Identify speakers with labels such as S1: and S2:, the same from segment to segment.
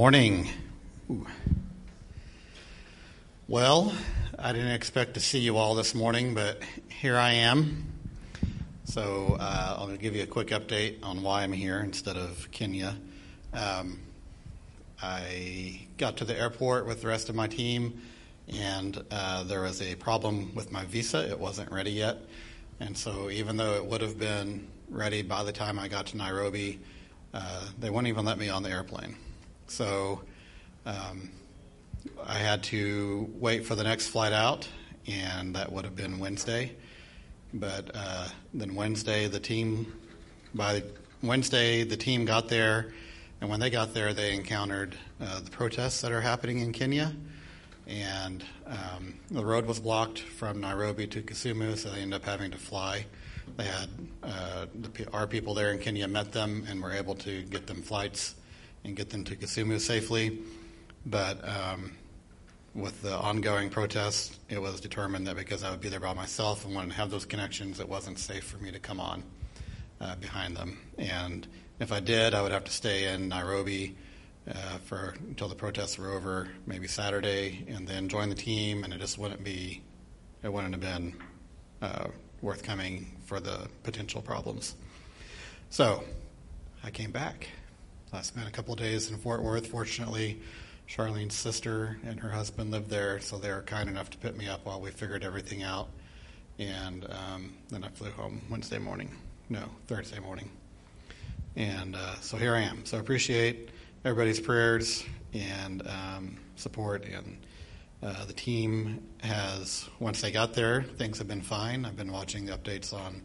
S1: Morning. Ooh. Well, I didn't expect to see you all this morning, but here I am. So uh, I'll give you a quick update on why I'm here instead of Kenya. Um, I got to the airport with the rest of my team, and uh, there was a problem with my visa. It wasn't ready yet. And so, even though it would have been ready by the time I got to Nairobi, uh, they wouldn't even let me on the airplane. So um, I had to wait for the next flight out, and that would have been Wednesday. But uh, then Wednesday, the team, by Wednesday, the team got there, and when they got there, they encountered uh, the protests that are happening in Kenya. And um, the road was blocked from Nairobi to Kisumu, so they ended up having to fly. They had uh, the, our people there in Kenya met them and were able to get them flights and get them to Kisumu safely. But um, with the ongoing protests, it was determined that because I would be there by myself and wanted to have those connections, it wasn't safe for me to come on uh, behind them. And if I did, I would have to stay in Nairobi uh, for until the protests were over, maybe Saturday, and then join the team. And it just wouldn't be, it wouldn't have been uh, worth coming for the potential problems. So I came back. I spent a couple days in Fort Worth. Fortunately, Charlene's sister and her husband lived there, so they were kind enough to put me up while we figured everything out. And um, then I flew home Wednesday morning. No, Thursday morning. And uh, so here I am. So I appreciate everybody's prayers and um, support. And uh, the team has, once they got there, things have been fine. I've been watching the updates on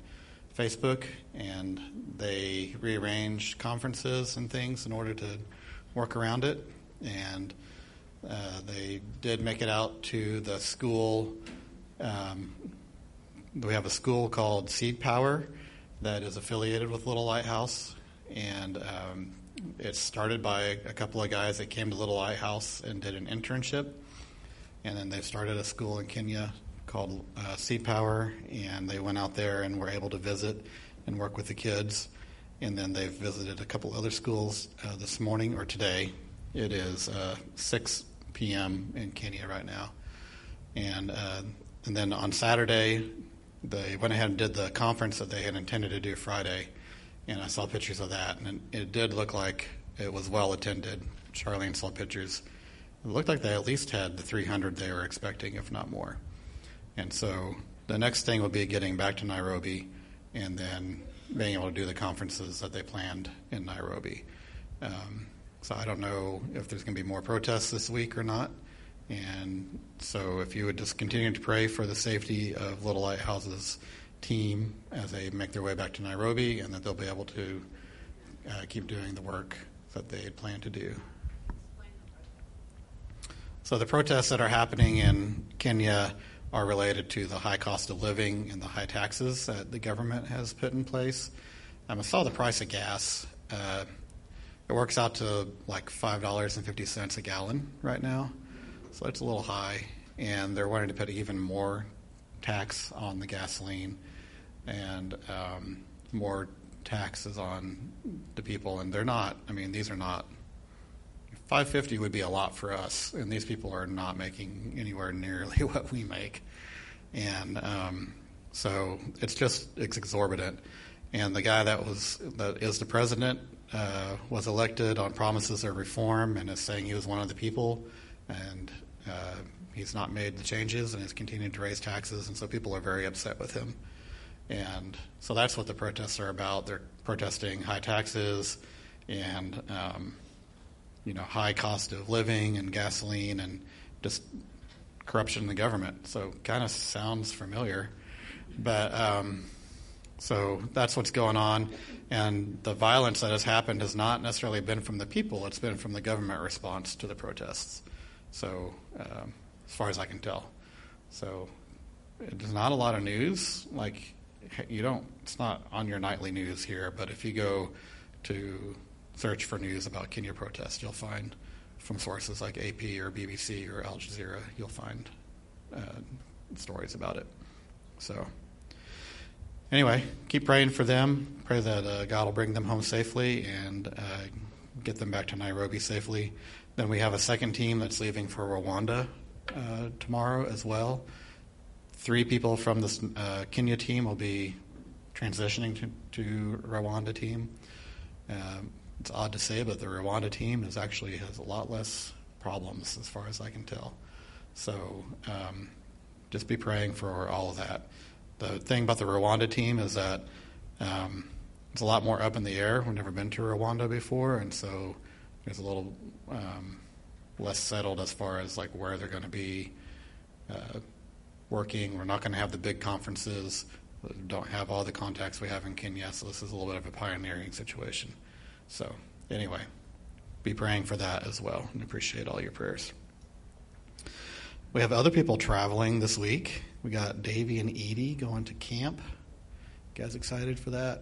S1: Facebook, and they rearranged conferences and things in order to work around it. And uh, they did make it out to the school. Um, we have a school called Seed Power that is affiliated with Little Lighthouse, and um, it started by a couple of guys that came to Little Lighthouse and did an internship. And then they started a school in Kenya called uh, Seed Power, and they went out there and were able to visit and work with the kids. And then they've visited a couple other schools uh, this morning or today. It is uh, 6 p.m. in Kenya right now. And, uh, and then on Saturday, they went ahead and did the conference that they had intended to do Friday. And I saw pictures of that, and it, it did look like it was well attended. Charlene saw pictures. It looked like they at least had the 300 they were expecting, if not more. And so the next thing will be getting back to Nairobi and then being able to do the conferences that they planned in Nairobi. Um, so I don't know if there's going to be more protests this week or not. And so if you would just continue to pray for the safety of Little Lighthouse's team as they make their way back to Nairobi and that they'll be able to uh, keep doing the work that they had planned to do. So the protests that are happening in Kenya are related to the high cost of living and the high taxes that the government has put in place. Um, I saw the price of gas. Uh, it works out to like $5.50 a gallon right now. So it's a little high. And they're wanting to put even more tax on the gasoline and um, more taxes on the people. And they're not, I mean, these are not 550 would be a lot for us, and these people are not making anywhere nearly what we make, and um, so it's just it's exorbitant. And the guy that was that is the president uh, was elected on promises of reform, and is saying he was one of the people, and uh, he's not made the changes, and is continuing to raise taxes, and so people are very upset with him. And so that's what the protests are about. They're protesting high taxes and um, you know, high cost of living and gasoline and just corruption in the government. So kind of sounds familiar, but um, so that's what's going on. And the violence that has happened has not necessarily been from the people; it's been from the government response to the protests. So um, as far as I can tell, so there's not a lot of news. Like you don't, it's not on your nightly news here. But if you go to search for news about Kenya protests, you'll find from sources like AP or BBC or Al Jazeera, you'll find uh, stories about it. So, anyway, keep praying for them. Pray that uh, God will bring them home safely and uh, get them back to Nairobi safely. Then we have a second team that's leaving for Rwanda uh, tomorrow as well. Three people from this uh, Kenya team will be transitioning to, to Rwanda team. Um, it's odd to say, but the Rwanda team is actually has a lot less problems as far as I can tell. So um, just be praying for all of that. The thing about the Rwanda team is that um, it's a lot more up in the air. We've never been to Rwanda before, and so it's a little um, less settled as far as like where they're going to be uh, working. We're not going to have the big conferences. We don't have all the contacts we have in Kenya, so this is a little bit of a pioneering situation. So anyway, be praying for that as well, and appreciate all your prayers. We have other people traveling this week. We got Davy and Edie going to camp. You guys excited for that?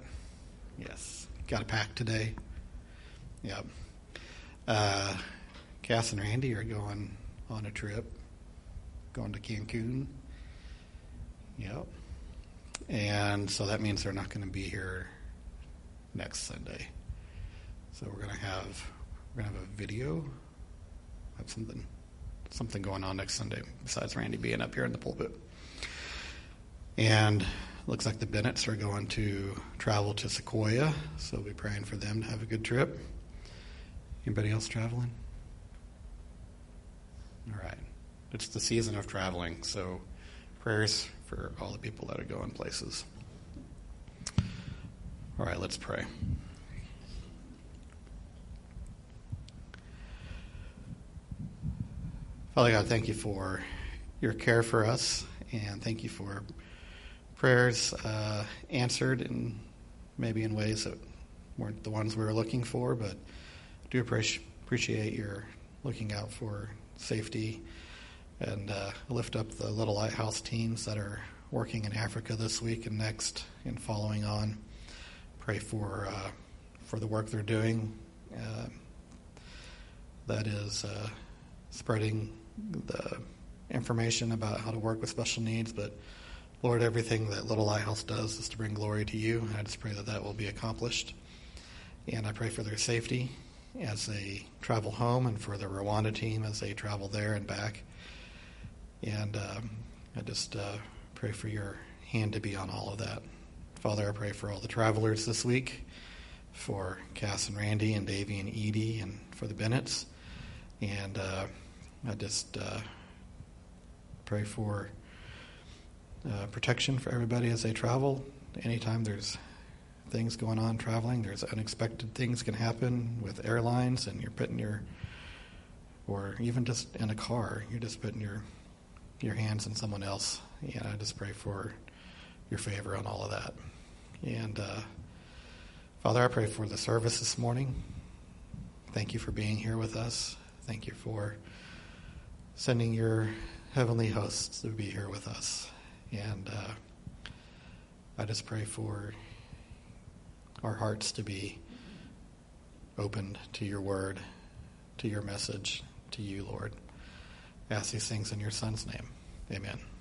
S1: Yes. Got a pack today. Yep. Uh, Cass and Randy are going on a trip, going to Cancun. Yep. And so that means they're not going to be here next Sunday. So we're going to have we're to have a video, have something something going on next Sunday besides Randy being up here in the pulpit. And looks like the Bennetts are going to travel to Sequoia, so we'll be praying for them to have a good trip. Anybody else traveling? All right. It's the season of traveling, so prayers for all the people that are going places. All right, let's pray. Father God, thank you for your care for us, and thank you for prayers uh, answered and maybe in ways that weren't the ones we were looking for, but do appreciate your looking out for safety and uh, lift up the Little Lighthouse teams that are working in Africa this week and next and following on. Pray for uh, for the work they're doing. Uh, that is uh, spreading the information about how to work with special needs, but Lord, everything that Little Lighthouse does is to bring glory to you. I just pray that that will be accomplished. And I pray for their safety as they travel home and for the Rwanda team as they travel there and back. And um, I just uh, pray for your hand to be on all of that. Father, I pray for all the travelers this week, for Cass and Randy and Davy and Edie, and for the Bennetts. And uh, I just uh, pray for uh, protection for everybody as they travel. Anytime there's things going on traveling, there's unexpected things can happen with airlines, and you're putting your, or even just in a car, you're just putting your your hands in someone else. And I just pray for your favor on all of that. And uh, Father, I pray for the service this morning. Thank you for being here with us. Thank you for sending your heavenly hosts to be here with us. And uh, I just pray for our hearts to be opened to your word, to your message, to you, Lord. I ask these things in your Son's name. Amen.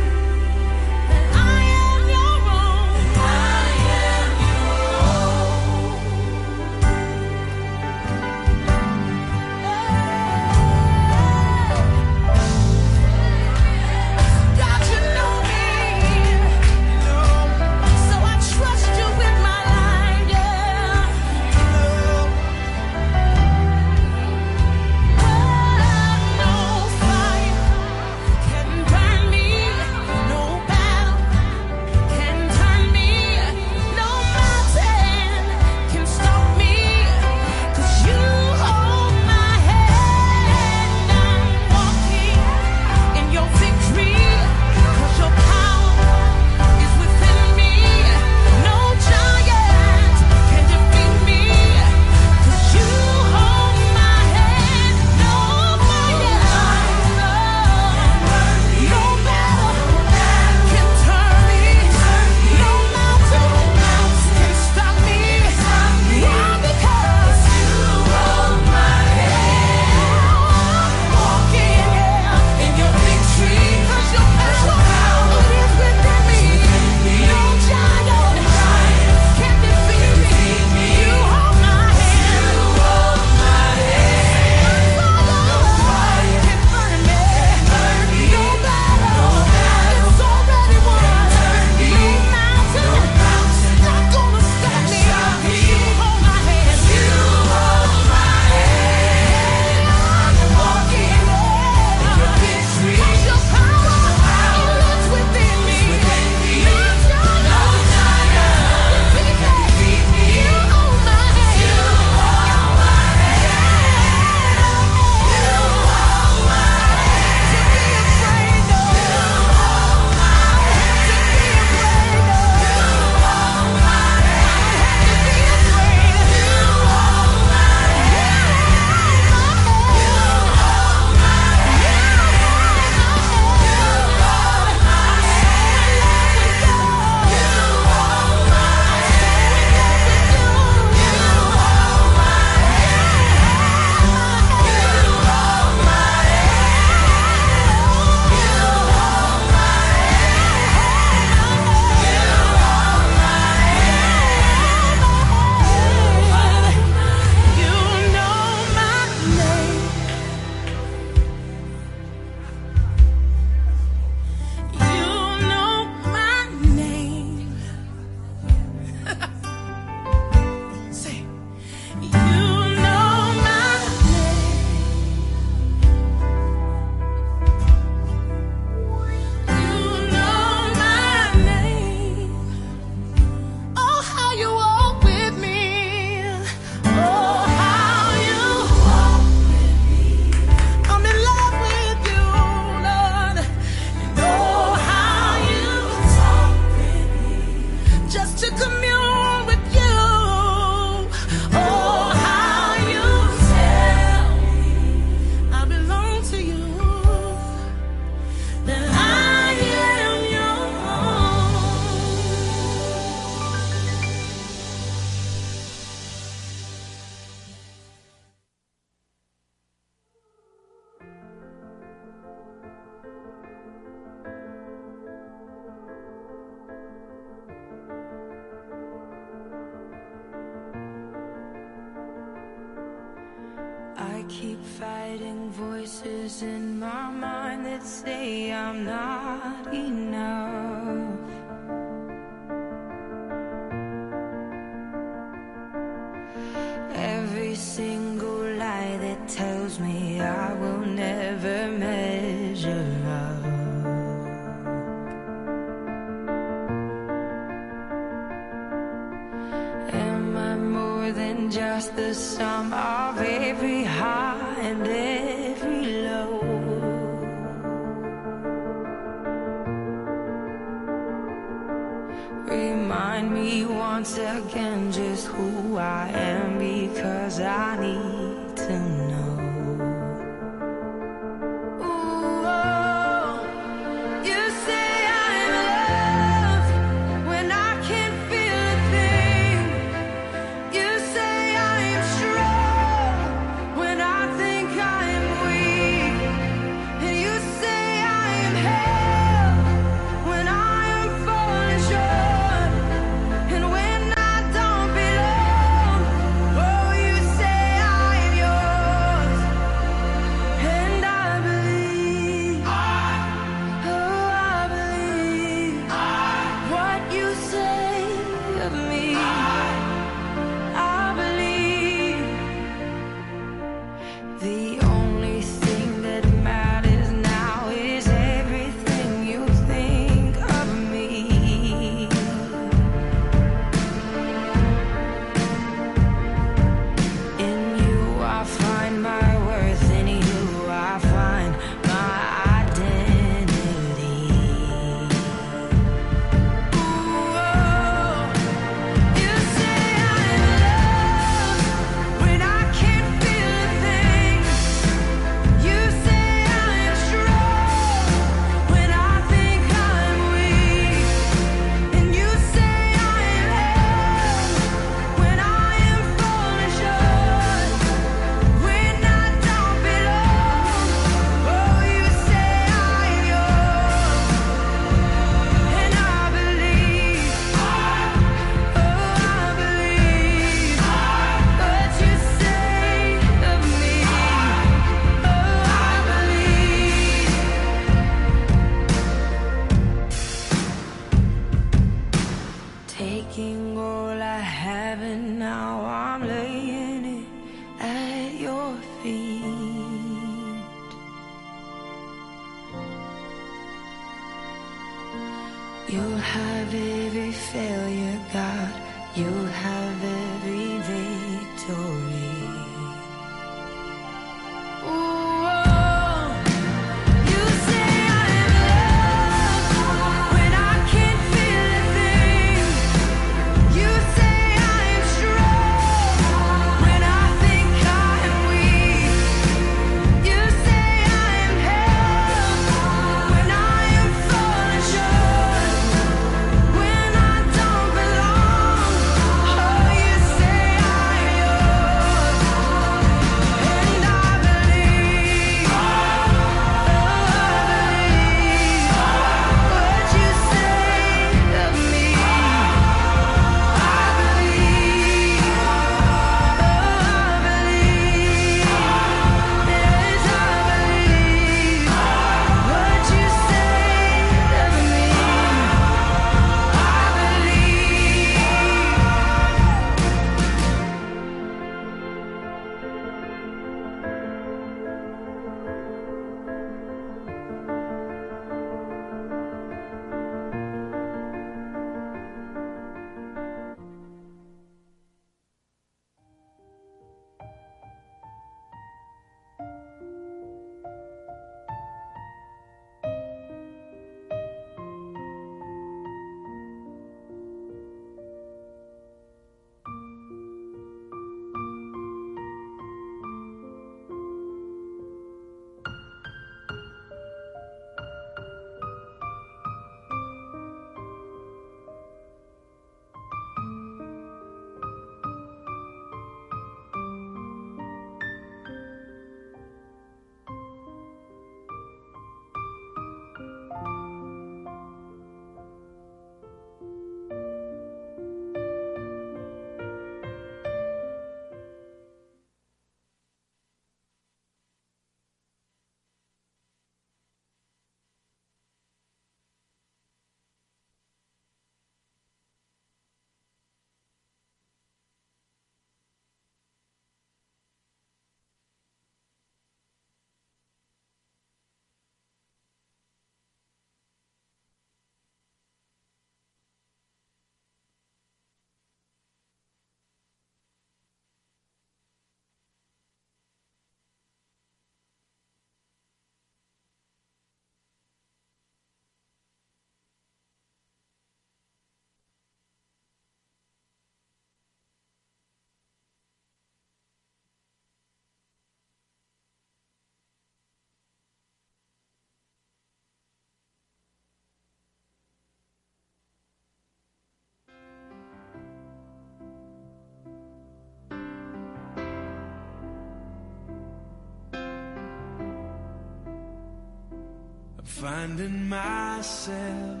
S2: Finding myself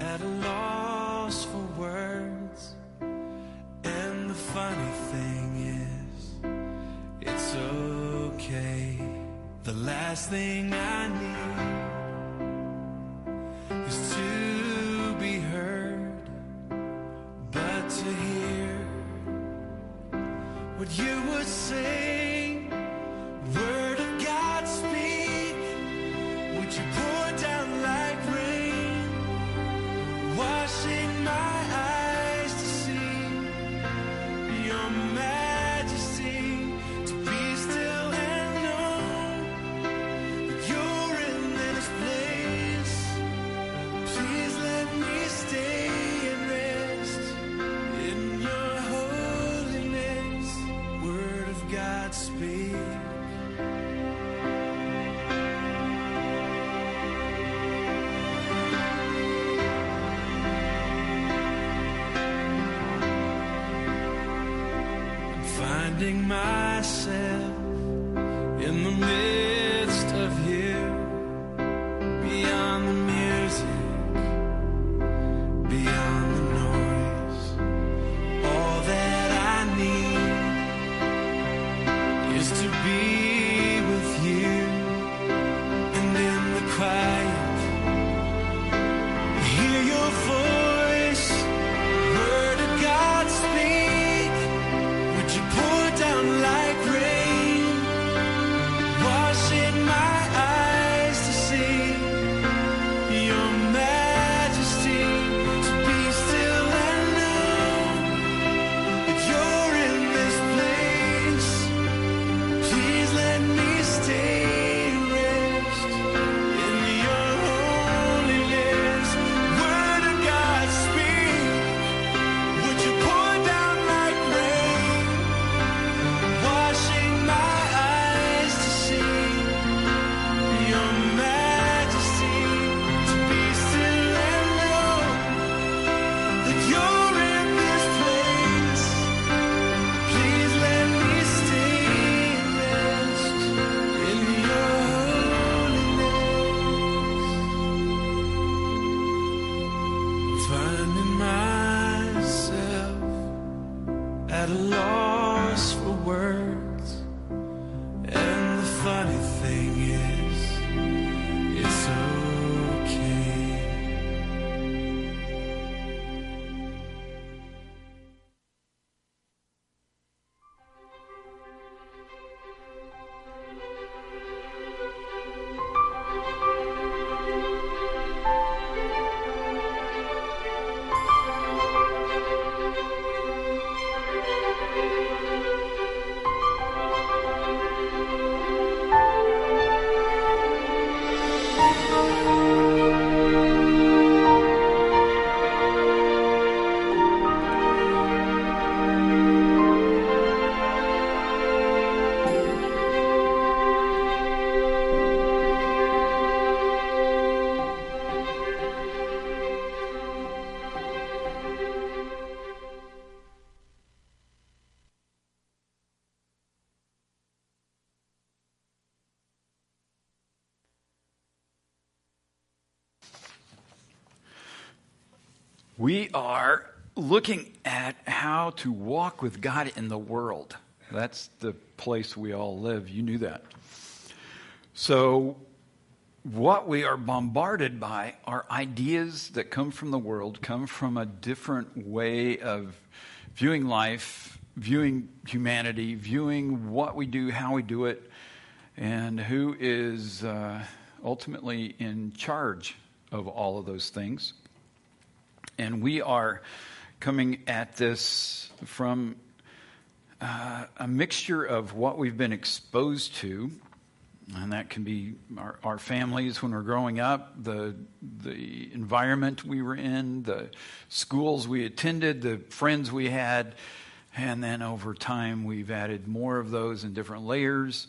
S2: at a loss for words. And the funny thing is, it's okay. The last thing I need
S3: We are looking at how to walk with God in the world. That's the place we all live. You knew that. So, what we are bombarded by are ideas that come from the world, come from a different way of viewing life, viewing humanity, viewing what we do, how we do it, and who is uh, ultimately in charge of all of those things. And we are coming at this from uh, a mixture of what we've been exposed to, and that can be our, our, families when we're growing up, the, the environment we were in, the schools we attended, the friends we had, and then over time we've added more of those in different layers,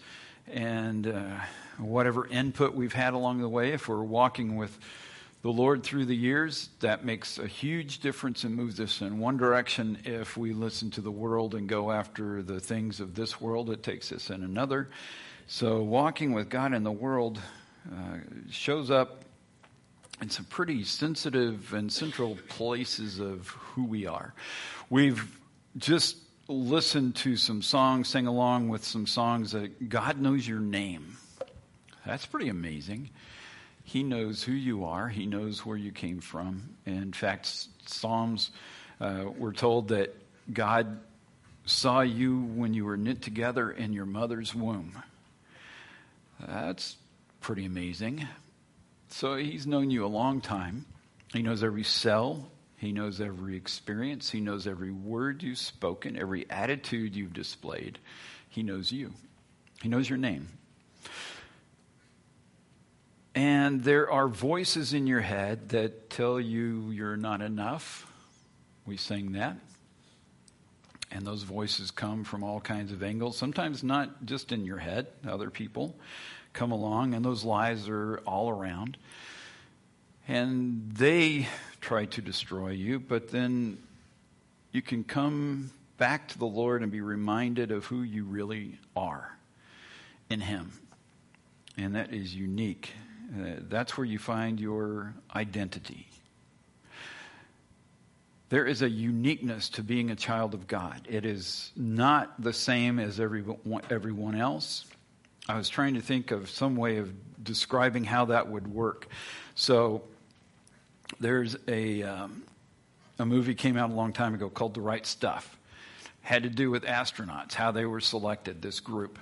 S3: and uh, whatever input we've had along the way, if we're walking with the Lord through the years, that makes a huge difference and moves us in one direction. If we listen to the world and go after the things of this world, it takes us in another. So, walking with God in the world uh, shows up in some pretty sensitive and central places of who we are. We've just listened to some songs, sang along with some songs that God knows your name. That's pretty amazing. He knows who you are. He knows where you came from. In fact, Psalms, uh, we're told that God saw you when you were knit together in your mother's womb. That's pretty amazing. So he's known you a long time. He knows every cell. He knows every experience. He knows every word you've spoken, every attitude you've displayed. He knows you. He knows your name. And there are voices in your head that tell you you're not enough. We sing that. And those voices come from all kinds of angles, sometimes not just in your head, other people come along, and those lies are all around. And they try to destroy you, but then you can come back to the Lord and be reminded of who you really are in Him. And that is unique. Uh, that's where you find your identity. There is a uniqueness to being a child of God. It is not the same as everyone, everyone else. I was trying to think of some way of describing how that would work. So there's a, um, a movie came out a long time ago called The Right Stuff. Had to do with astronauts, how they were selected, this group.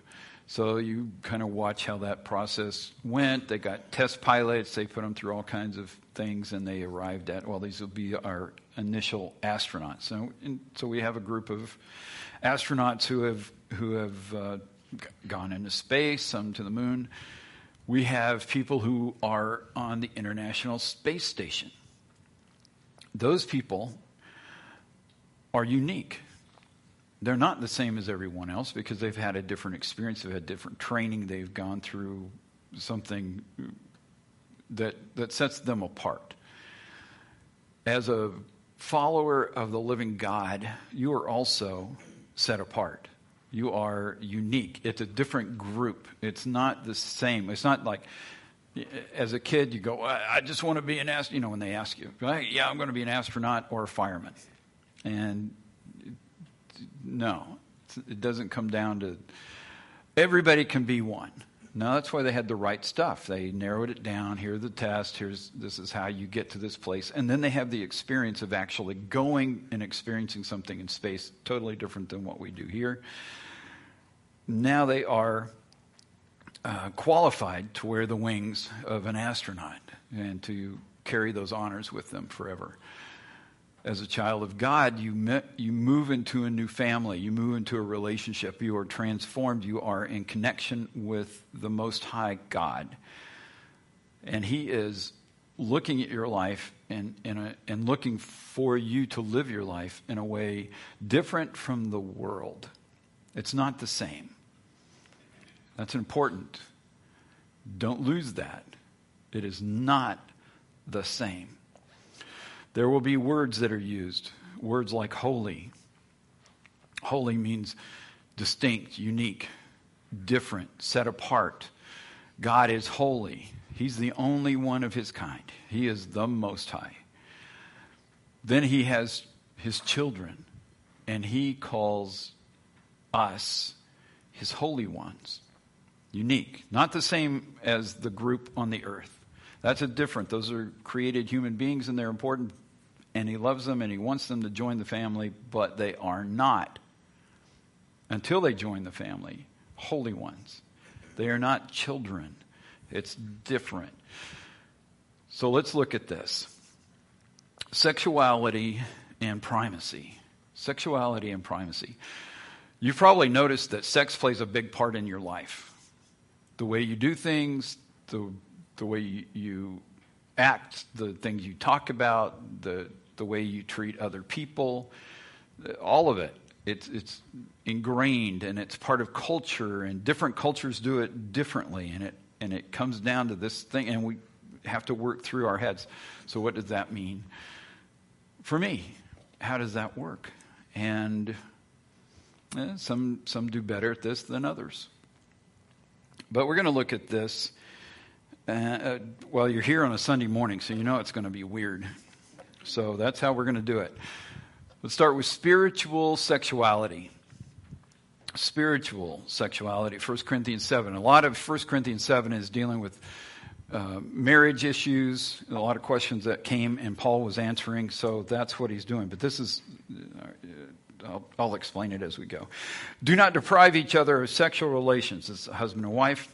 S3: So you kind of watch how that process went. They got test pilots, they put them through all kinds of things, and they arrived at, well, these will be our initial astronauts. So, and, so we have a group of astronauts who have, who have uh, gone into space, some to the moon. We have people who are on the International Space Station. Those people are unique. They're not the same as everyone else because they've had a different experience, they've had different training, they've gone through something that, that sets them apart. As a follower of the living God, you are also set apart. You are unique. It's a different group. It's not the same. It's not like as a kid you go, I just want to be an astronaut. You know, when they ask you, yeah, I'm going to be an astronaut or a fireman. And no, it doesn't come down to everybody can be one. No, that's why they had the right stuff. They narrowed it down. Here's the test. Here's this is how you get to this place, and then they have the experience of actually going and experiencing something in space, totally different than what we do here. Now they are uh, qualified to wear the wings of an astronaut and to carry those honors with them forever as a child of God, you, met, you move into a new family, you move into a relationship, you are transformed, you are in connection with the Most High God. And He is looking at your life and, and, uh, and looking for you to live your life in a way different from the world. It's not the same. That's important. Don't lose that. It is not the same. There will be words that are used, words like holy. Holy means distinct, unique, different, set apart. God is holy. He's the only one of his kind. He is the Most High. Then he has his children, and he calls us his holy ones. Unique. Not the same as the group on the earth. That's a different. Those are created human beings, and they're important and he loves them and he wants them to join the family, but they are not, until they join the family, holy ones. They are not children. It's different. So let's look at this sexuality and primacy. Sexuality and primacy. You've probably noticed that sex plays a big part in your life. The way you do things, the, the way you, you act, the things you talk about, the the way you treat other people, all of it. It's, it's ingrained and it's part of culture, and different cultures do it differently, and it, and it comes down to this thing, and we have to work through our heads. So, what does that mean for me? How does that work? And eh, some, some do better at this than others. But we're going to look at this Uh, well, you're here on a Sunday morning, so you know it's going to be weird. So that's how we're going to do it. Let's start with spiritual sexuality. Spiritual sexuality, 1 Corinthians 7. A lot of 1 Corinthians 7 is dealing with uh, marriage issues, a lot of questions that came, and Paul was answering, so that's what he's doing. But this is, uh, I'll, I'll explain it as we go. Do not deprive each other of sexual relations as husband and wife,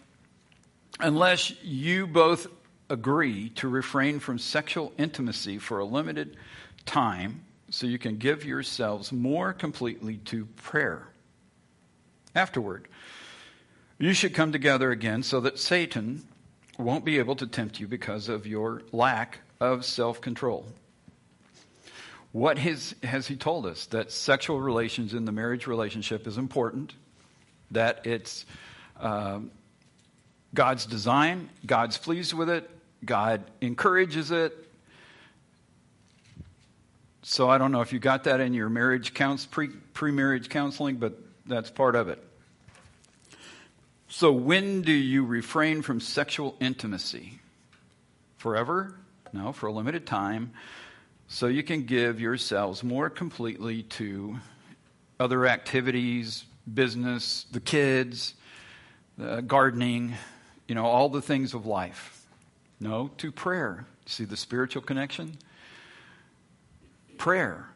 S3: unless you both agree to refrain from sexual intimacy for a limited time so you can give yourselves more completely to prayer. Afterward, you should come together again so that Satan won't be able to tempt you because of your lack of self control. What has, has he told us? That sexual relations in the marriage relationship is important, that it's um, God's design, God's pleased with it, God encourages it. So I don't know if you got that in your marriage counts pre marriage counseling, but that's part of it. So when do you refrain from sexual intimacy? Forever? No, for a limited time. So you can give yourselves more completely to other activities, business, the kids, uh, gardening, you know, all the things of life. No, to prayer. See the spiritual connection? Prayer.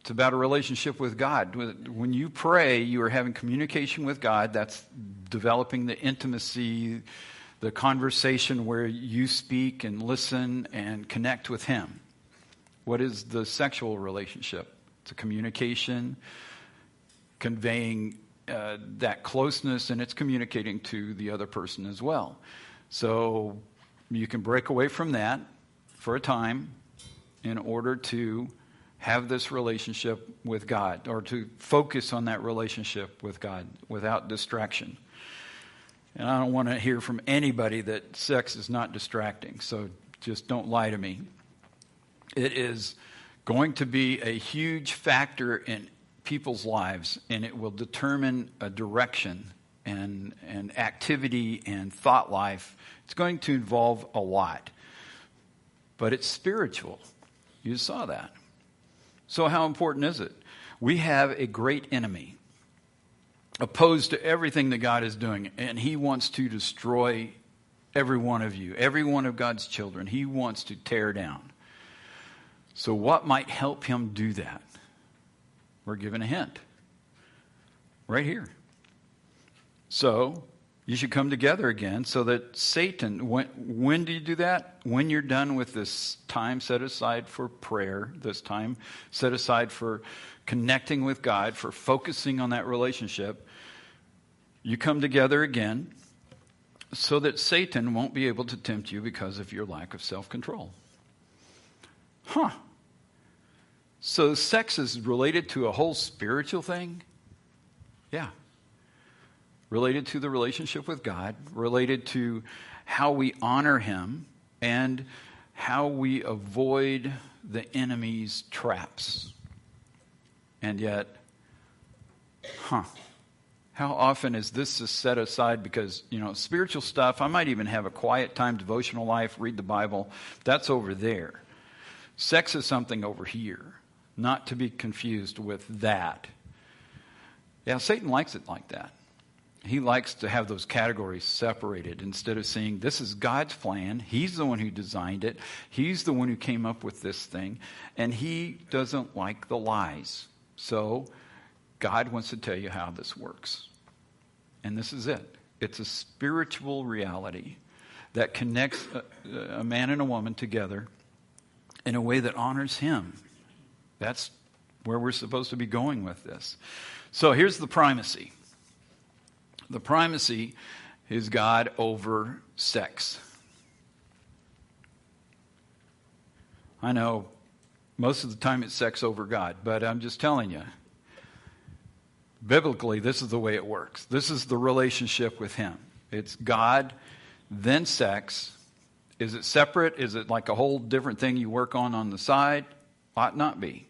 S3: It's about a relationship with God. When you pray, you are having communication with God. That's developing the intimacy, the conversation where you speak and listen and connect with Him. What is the sexual relationship? It's a communication, conveying uh, that closeness, and it's communicating to the other person as well. So you can break away from that for a time in order to have this relationship with God or to focus on that relationship with God without distraction. And I don't want to hear from anybody that sex is not distracting, so just don't lie to me. It is going to be a huge factor in people's lives, and it will determine a direction and, and activity and thought life. It's going to involve a lot, but it's spiritual. You saw that. So, how important is it? We have a great enemy opposed to everything that God is doing, and he wants to destroy every one of you, every one of God's children. He wants to tear down. So, what might help him do that? We're given a hint right here. So, you should come together again so that Satan, when, when do you do that? When you're done with this time set aside for prayer, this time set aside for connecting with God, for focusing on that relationship, you come together again so that Satan won't be able to tempt you because of your lack of self control. Huh. So sex is related to a whole spiritual thing? Yeah related to the relationship with God, related to how we honor Him, and how we avoid the enemy's traps. And yet, huh, how often is this set aside because, you know, spiritual stuff, I might even have a quiet time, devotional life, read the Bible, that's over there. Sex is something over here, not to be confused with that. Yeah, Satan likes it like that he likes to have those categories separated instead of saying this is God's plan. He's the one who designed it. He's the one who came up with this thing. And he doesn't like the lies. So God wants to tell you how this works. And this is it it's a spiritual reality that connects a, a man and a woman together in a way that honors him. That's where we're supposed to be going with this. So here's the primacy. The primacy is God over sex. I know most of the time it's sex over God, but I'm just telling you. Biblically, this is the way it works. This is the relationship with Him. It's God, then sex. Is it separate? Is it like a whole different thing you work on on the side? Ought not be.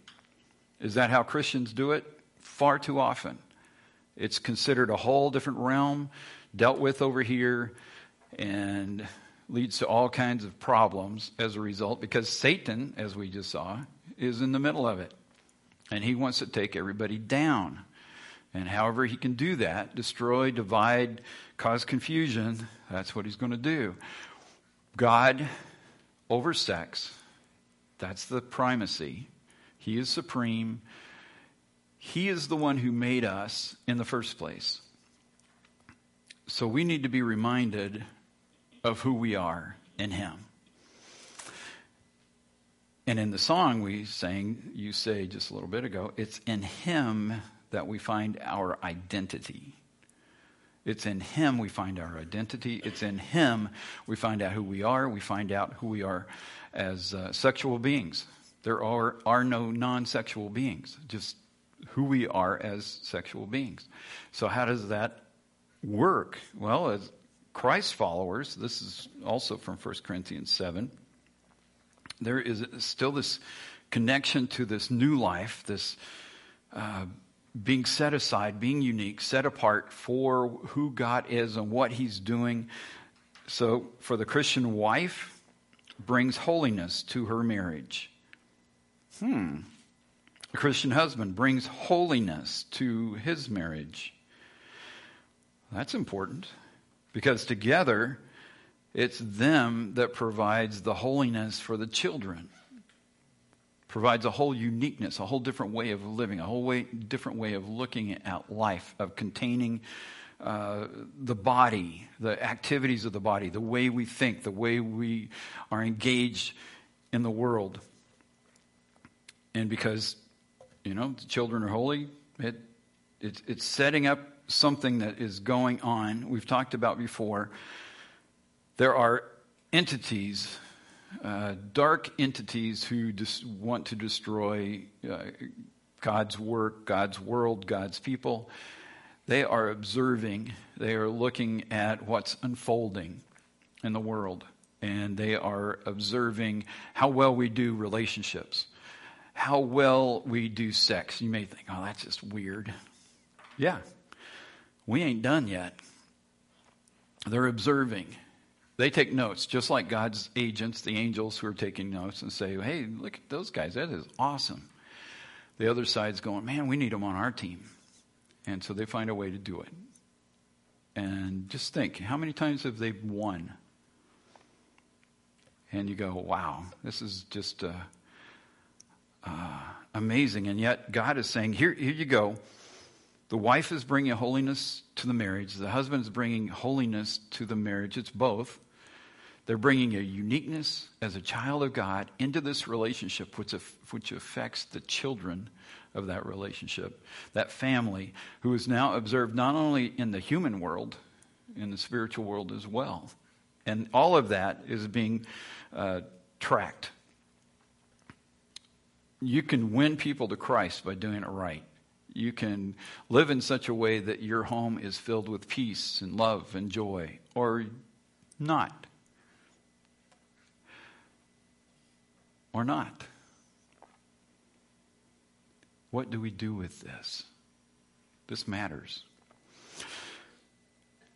S3: Is that how Christians do it? Far too often. It's considered a whole different realm dealt with over here, and leads to all kinds of problems as a result because Satan, as we just saw, is in the middle of it. And he wants to take everybody down. And however he can do that, destroy, divide, cause confusion, that's what he's going to do. God over sex, that's the primacy. He is supreme. He is the one who made us in the first place. So we need to be reminded of who we are in Him. And in the song we sang, you say just a little bit ago, it's in Him that we find our identity. It's in Him we find our identity. It's in Him we find out who we are. We find out who we are as uh, sexual beings. There are, are no non sexual beings, just who we are as sexual beings. So, how does that work? Well, as Christ followers, this is also from 1 Corinthians 7, there is still this connection to this new life, this uh, being set aside, being unique, set apart for who God is and what He's doing. So, for the Christian wife, brings holiness to her marriage. Hmm. A Christian husband brings holiness to his marriage. That's important because together it's them that provides the holiness for the children. Provides a whole uniqueness, a whole different way of living, a whole way, different way of looking at life, of containing uh, the body, the activities of the body, the way we think, the way we are engaged in the world. And because, you know, the children are holy, it, it, it's setting up something that is going on. We've talked about before. There are entities, uh, dark entities, who just want to destroy uh, God's work, God's world, God's people. They are observing, they are looking at what's unfolding in the world, and they are observing how well we do relationships how well we do sex. You may think, oh, that's just weird. Yeah, we ain't done yet. They're observing. They take notes, just like God's agents, the angels who are taking notes and say, hey, look at those guys. That is awesome. The other side's going, man, we need them on our team. And so they find a way to do it. And just think, how many times have they won? And you go, wow, this is just. Uh, uh, amazing. And yet, God is saying, here, here you go. The wife is bringing holiness to the marriage, the husband is bringing holiness to the marriage. It's both. They're bringing a uniqueness as a child of God into this relationship, which, which affects the children of that relationship, that family, who is now observed not only in the human world, in the spiritual world as well. And all of that is being uh, tracked you can win people to Christ by doing it right. You can live in such a way that your home is filled with peace and love and joy, or not. Or not. What do we do with this? This matters.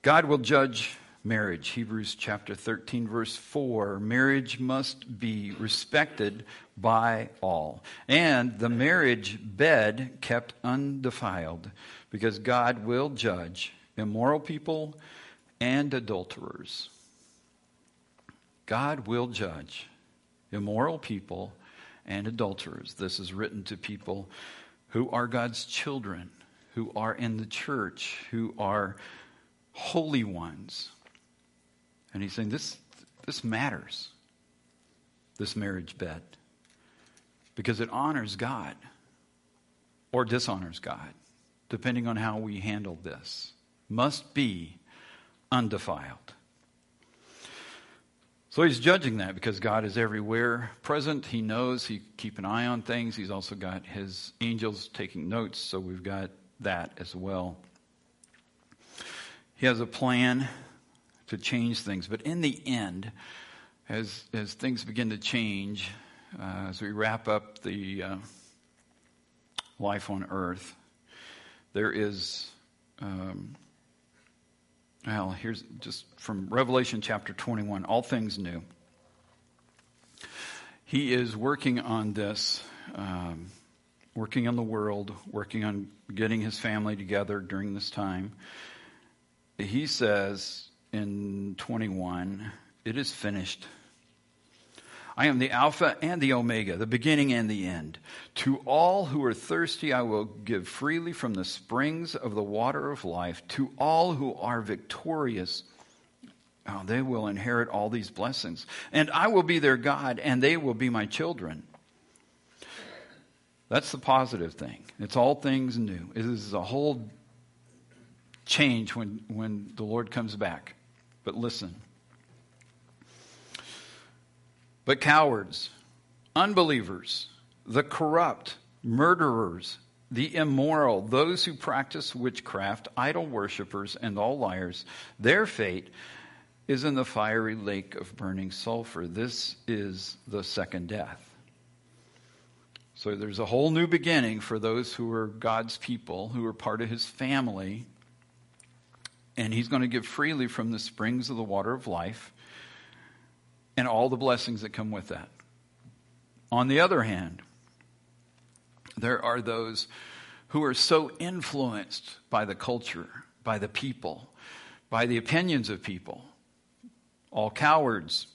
S3: God will judge marriage. Hebrews chapter 13, verse 4. Marriage must be respected by all, and the marriage bed kept undefiled, because God will judge immoral people and adulterers. God will judge immoral people and adulterers. This is written to people who are God's children, who are in the church, who are holy ones. And he's saying this, this matters, this marriage bed, because it honors God or dishonors God, depending on how we handle this. Must be undefiled. So he's judging that because God is everywhere present. He knows he keep an eye on things. He's also got his angels taking notes, so we've got that as well. He has a plan to change things. But in the end, as, as things begin to change, uh, as we wrap up the uh, life on earth, there is um, well, here's just from Revelation chapter 21 all things new. He is working on this, um, working on the world, working on getting his family together during this time. He says in 21, It is finished. I am the Alpha and the Omega, the beginning and the end. To all who are thirsty, I will give freely from the springs of the water of life. To all who are victorious, oh, they will inherit all these blessings. And I will be their God, and they will be my children. That's the positive thing. It's all things new. It is a whole change when, when the Lord comes back. But listen. But cowards, unbelievers, the corrupt, murderers, the immoral, those who practice witchcraft, idol worshippers, and all liars, their fate is in the fiery lake of burning sulfur. This is the second death. So there's a whole new beginning for those who are God's people, who are part of his family. And he's going to give freely from the springs of the water of life and all the blessings that come with that. On the other hand, there are those who are so influenced by the culture, by the people, by the opinions of people, all cowards,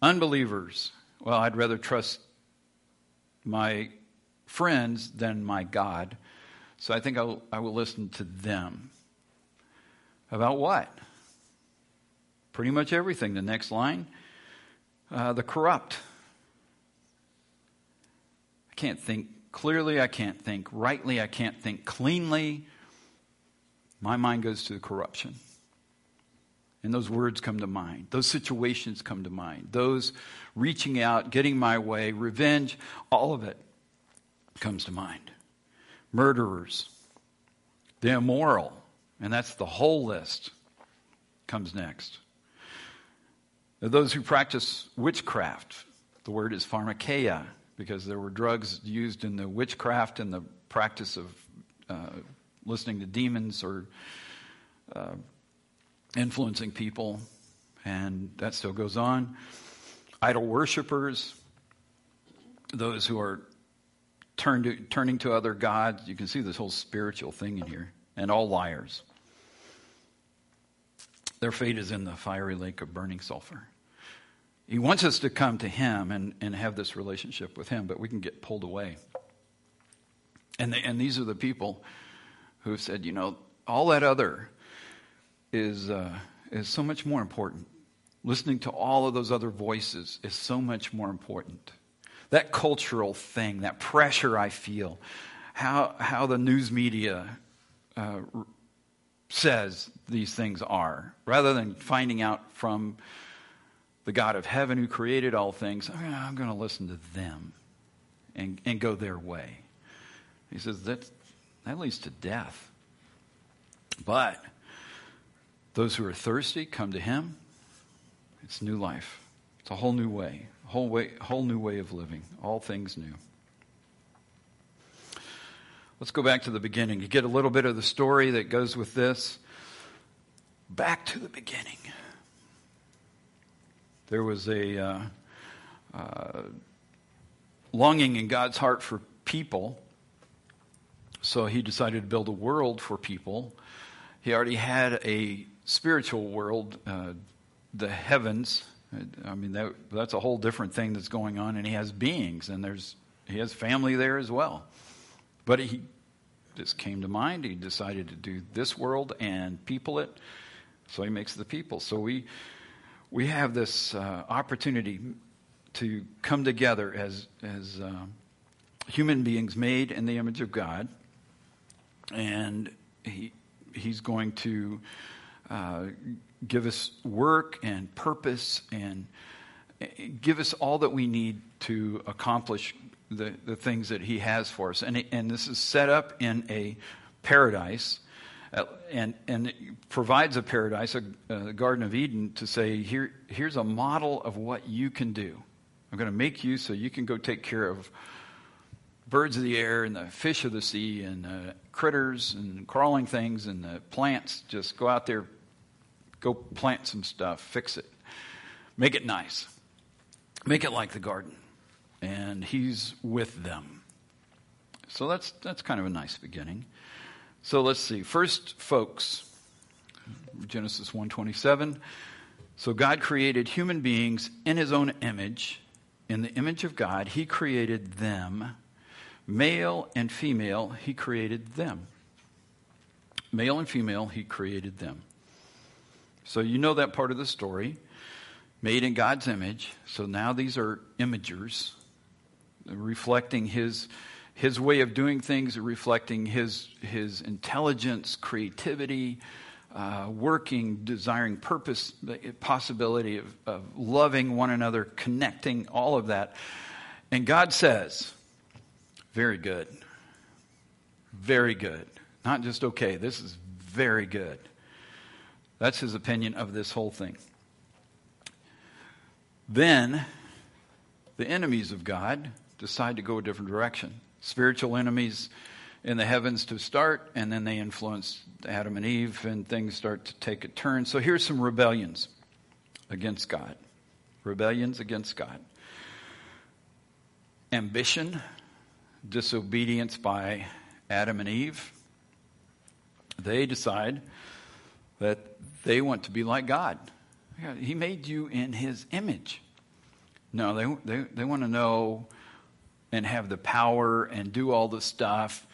S3: unbelievers. Well, I'd rather trust my friends than my God, so I think I'll, I will listen to them. About what? Pretty much everything. The next line uh, the corrupt. I can't think clearly. I can't think rightly. I can't think cleanly. My mind goes to the corruption. And those words come to mind. Those situations come to mind. Those reaching out, getting my way, revenge, all of it comes to mind. Murderers, the immoral, and that's the whole list, comes next. Those who practice witchcraft, the word is pharmakeia, because there were drugs used in the witchcraft and the practice of uh, listening to demons or uh, influencing people, and that still goes on. Idol worshippers, those who are to, turning to other gods. You can see this whole spiritual thing in here. And all liars. Their fate is in the fiery lake of burning sulfur. He wants us to come to Him and, and have this relationship with Him, but we can get pulled away. And, and these are the people who said, you know, all that other is, uh, is so much more important. Listening to all of those other voices is so much more important. That cultural thing, that pressure I feel, how, how the news media uh, says these things are, rather than finding out from the God of heaven who created all things, oh, I'm going to listen to them and, and go their way. He says that, that leads to death. But those who are thirsty come to him. It's new life. It's a whole new way, whole, way, whole new way of living, all things new. Let's go back to the beginning. You get a little bit of the story that goes with this. Back to the beginning there was a uh, uh, longing in God's heart for people. So he decided to build a world for people. He already had a spiritual world, uh, the heavens. I mean, that, that's a whole different thing that's going on, and he has beings, and there's he has family there as well. But he just came to mind. He decided to do this world and people it, so he makes the people. So we we have this uh, opportunity to come together as, as uh, human beings made in the image of God. And he, He's going to uh, give us work and purpose and uh, give us all that we need to accomplish the, the things that He has for us. And, and this is set up in a paradise uh, and, provides a paradise, a, a, Garden of Eden, to say, Here, here's a model of what you can do. I'm going to make you so you can go take care of birds of the air and the fish of the sea and uh, critters and crawling things and the plants. Just go out there, Go plant some stuff, fix it, make it nice, make it like the garden. And he's with them. So that's, that's kind of a nice beginning. So let's see. First, folks, Genesis 127. So God created human beings in his own image. In the image of God, he created them. Male and female, he created them. Male and female, he created them. So you know that part of the story. Made in God's image. So now these are imagers reflecting his his way of doing things, reflecting his his intelligence, creativity, uh, working, desiring purpose, the possibility of, of loving one another, connecting, all of that. And God says, very good. Very good. Not just okay, this is very good. That's his opinion of this whole thing. Then the enemies of God decide to go a different direction. Spiritual enemies in the heavens to start, and then they influence Adam and Eve, and things start to take a turn. So here's some rebellions against God. Rebellions against God. Ambition, disobedience by Adam and Eve. They decide that they want to be like God. He made you in His image. No, they, they, they want to know and have the power and do all the stuff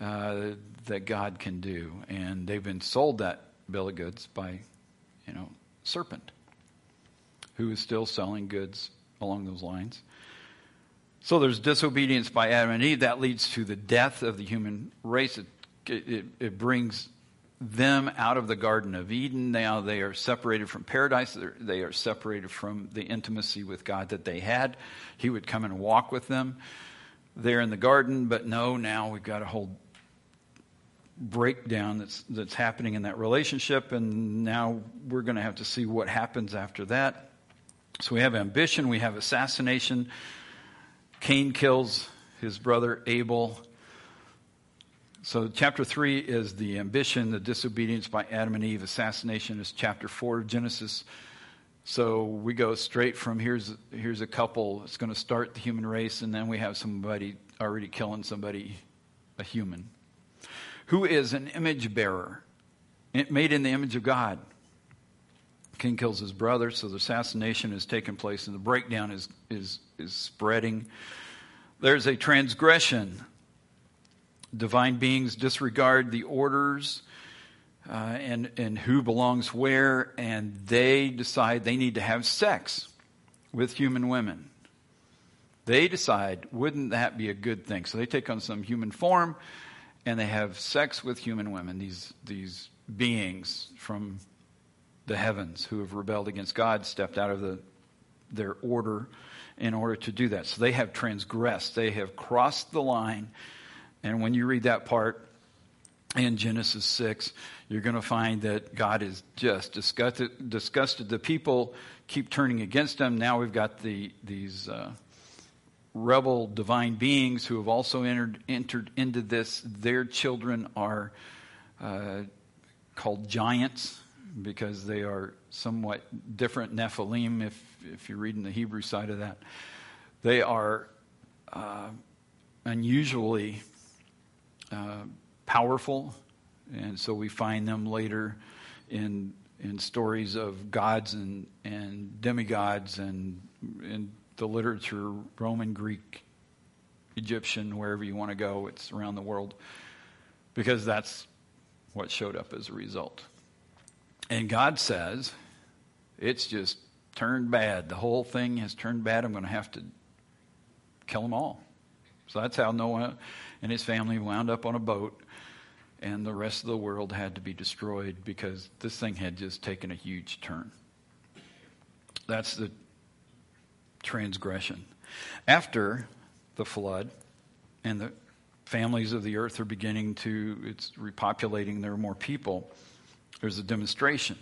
S3: uh, that God can do. And they've been sold that bill of goods by, you know, serpent, who is still selling goods along those lines. So there's disobedience by Adam and Eve that leads to the death of the human race. It, it, it brings them out of the Garden of Eden. Now they are separated from paradise. They're, they are separated from the intimacy with God that they had. He would come and walk with them there in the garden, but no, now we've got a whole breakdown that's that's happening in that relationship, and now we're going to have to see what happens after that. So we have ambition, we have assassination. Cain kills his brother Abel. So chapter three is the ambition, the disobedience by Adam and Eve. Assassination is chapter four of Genesis. So we go straight from here's here's a couple it's going to start the human race, and then we have somebody already killing somebody, a human who is an image bearer, made in the image of God. Cain kills his brother, so the assassination is taking place and the breakdown is, is, is spreading. There's a transgression. Divine beings disregard the orders uh, and, and who belongs where, and they decide they need to have sex with human women. They decide, wouldn't that be a good thing? So they take on some human form and they have sex with human women, these, these beings from the heavens who have rebelled against God, stepped out of the, their order in order to do that. So they have transgressed, they have crossed the line. And when you read that part in Genesis 6, you're going to find that God is just disgusted. disgusted. The people keep turning against him. Now we've got the, these. Uh, rebel divine beings who have also entered, entered into this. Their children are uh, called giants because they are somewhat different Nephilim, if, if you're reading the Hebrew side of that. They are uh, unusually uh, powerful, and so we find them later in in stories of gods and, and demigods and, and the literature, Roman, Greek, Egyptian, wherever you want to go, it's around the world, because that's what showed up as a result. And God says, it's just turned bad. The whole thing has turned bad. I'm going to have to kill them all. So that's how Noah and his family wound up on a boat, and the rest of the world had to be destroyed because this thing had just taken a huge turn. That's the transgression. After the flood, and the families of the earth are beginning to, it's repopulating, there are more people, there's a demonstration.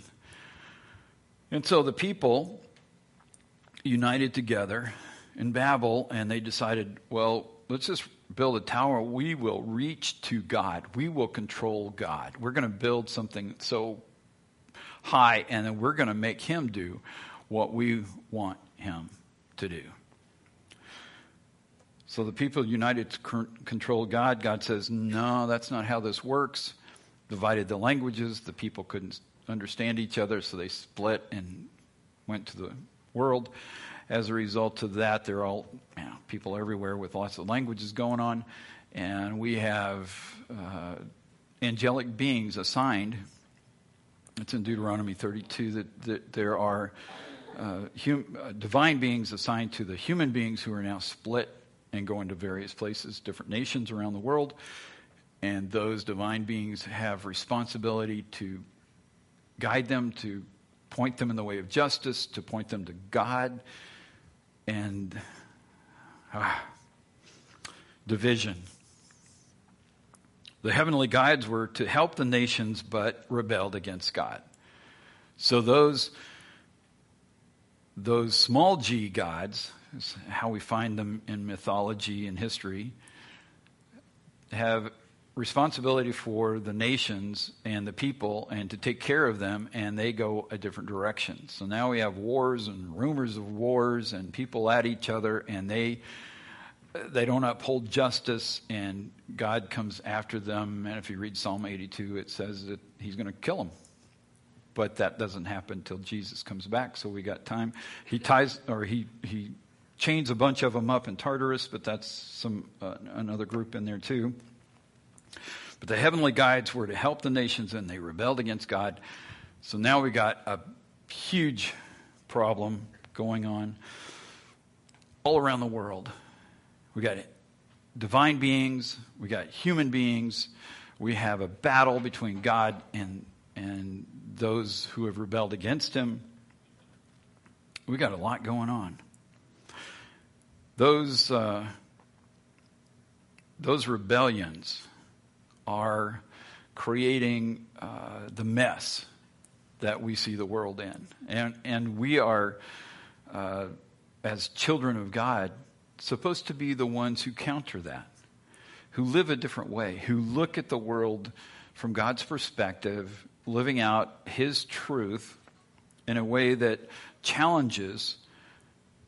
S3: And so the people united together in Babel, and they decided, well, let's just build a tower. We will reach to God. We will control God. We're going to build something so high, and then we're going to make him do what we want him to do. So the people united to control God. God says, no, that's not how this works. Divided the languages. The people couldn't understand each other, so they split and went to the world. As a result of that, there are all you know, people everywhere with lots of languages going on, and we have uh, angelic beings assigned. It's in Deuteronomy 32 that, that there are uh, hum, uh, divine beings assigned to the human beings who are now split and going to various places, different nations around the world. And those divine beings have responsibility to guide them, to point them in the way of justice, to point them to God, and ah, division. The heavenly guides were to help the nations but rebelled against God. So those those small g gods, how we find them in mythology and history, have responsibility for the nations and the people and to take care of them, and they go a different direction. So now we have wars and rumors of wars and people at each other, and they they don't uphold justice, and God comes after them. And if you read Psalm 82, it says that He's going to kill them. But that doesn't happen until Jesus comes back, so we got time. He ties, or he he chains a bunch of them up in Tartarus, but that's some uh, another group in there too. But the heavenly guides were to help the nations, and they rebelled against God. So now we got a huge problem going on all around the world. We got divine beings, we got human beings, we have a battle between God and, and those who have rebelled against Him. We got a lot going on. Those, uh, those rebellions are creating uh, the mess that we see the world in. And, and we are, uh, as children of God, supposed to be the ones who counter that, who live a different way, who look at the world from God's perspective, living out His truth in a way that challenges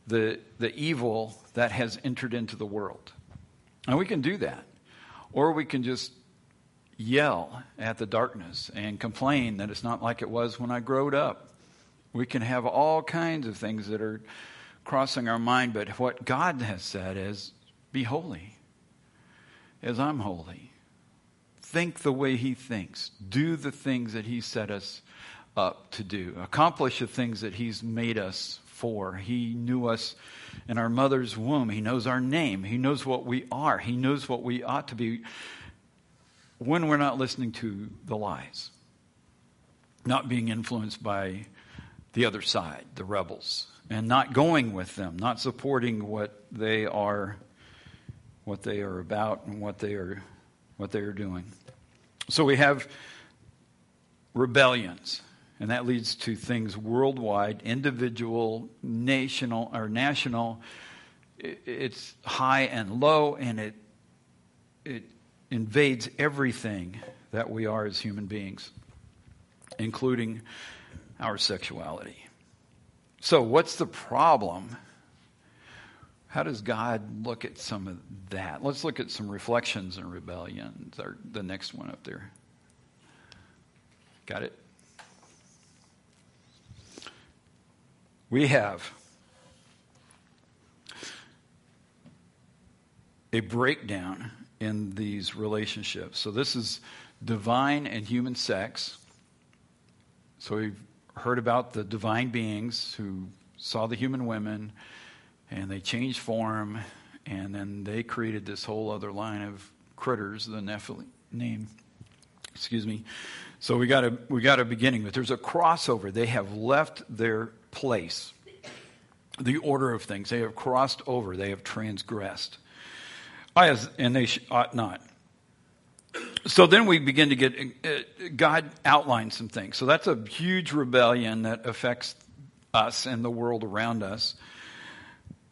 S3: the, the evil that has entered into the world. And we can do that. Or we can just yell at the darkness and complain that it's not like it was when I growed up. We can have all kinds of things that are crossing our mind, but what God has said is be holy as I'm holy. Think the way He thinks. Do the things that He set us up to do. Accomplish the things that He's made us for. He knew us in our mother's womb. He knows our name. He knows what we are. He knows what we ought to be when we're not listening to the lies, not being influenced by the other side, the rebels, and not going with them, not supporting what they are what they are about and what they are what they are doing. So we have rebellions, and that leads to things worldwide, individual, national or national. It's high and low, and it it invades everything that we are as human beings, including our sexuality. So, what's the problem? How does God look at some of that? Let's look at some reflections and rebellions, or the next one up there. Got it? We have a breakdown in these relationships. So this is divine and human sex. So we've heard about the divine beings who saw the human women and they changed form and then they created this whole other line of critters, the Nephilim name. Excuse me. So we got a we got a beginning, but there's a crossover. They have left their place. The order of things. They have crossed over. They have transgressed and they ought not. So then we begin to get, uh, God outlines some things. So that's a huge rebellion that affects us and the world around us.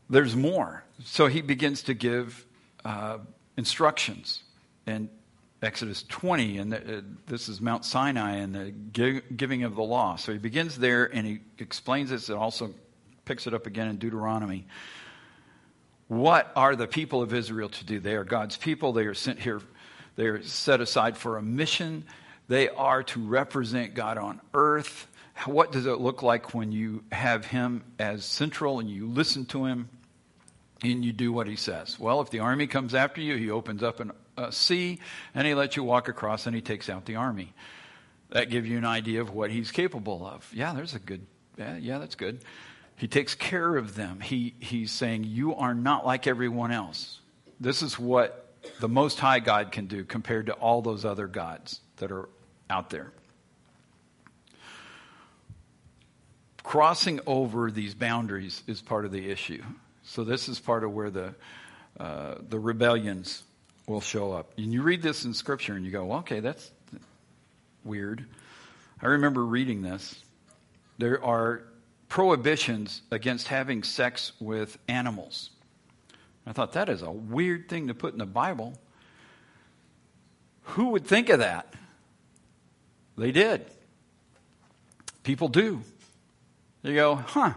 S3: There's more. So he begins to give uh, instructions. And Exodus 20, and uh, this is Mount Sinai and the gi- giving of the law. So he begins there and he explains this and also picks it up again in Deuteronomy. What are the people of Israel to do? They are God's people. They are sent here, they are set aside for a mission. They are to represent God on earth. What does it look like when you have Him as central and you listen to Him and you do what He says? Well, if the army comes after you, He opens up an, a sea and He lets you walk across and He takes out the army. That gives you an idea of what He's capable of. Yeah, there's a good, yeah, yeah that's good. He takes care of them. He, he's saying, You are not like everyone else. This is what the Most High God can do compared to all those other gods that are out there. Crossing over these boundaries is part of the issue. So, this is part of where the, uh, the rebellions will show up. And you read this in Scripture and you go, well, okay, that's weird. I remember reading this. There are prohibitions against having sex with animals. I thought that is a weird thing to put in the Bible. Who would think of that? They did. People do. You go, huh.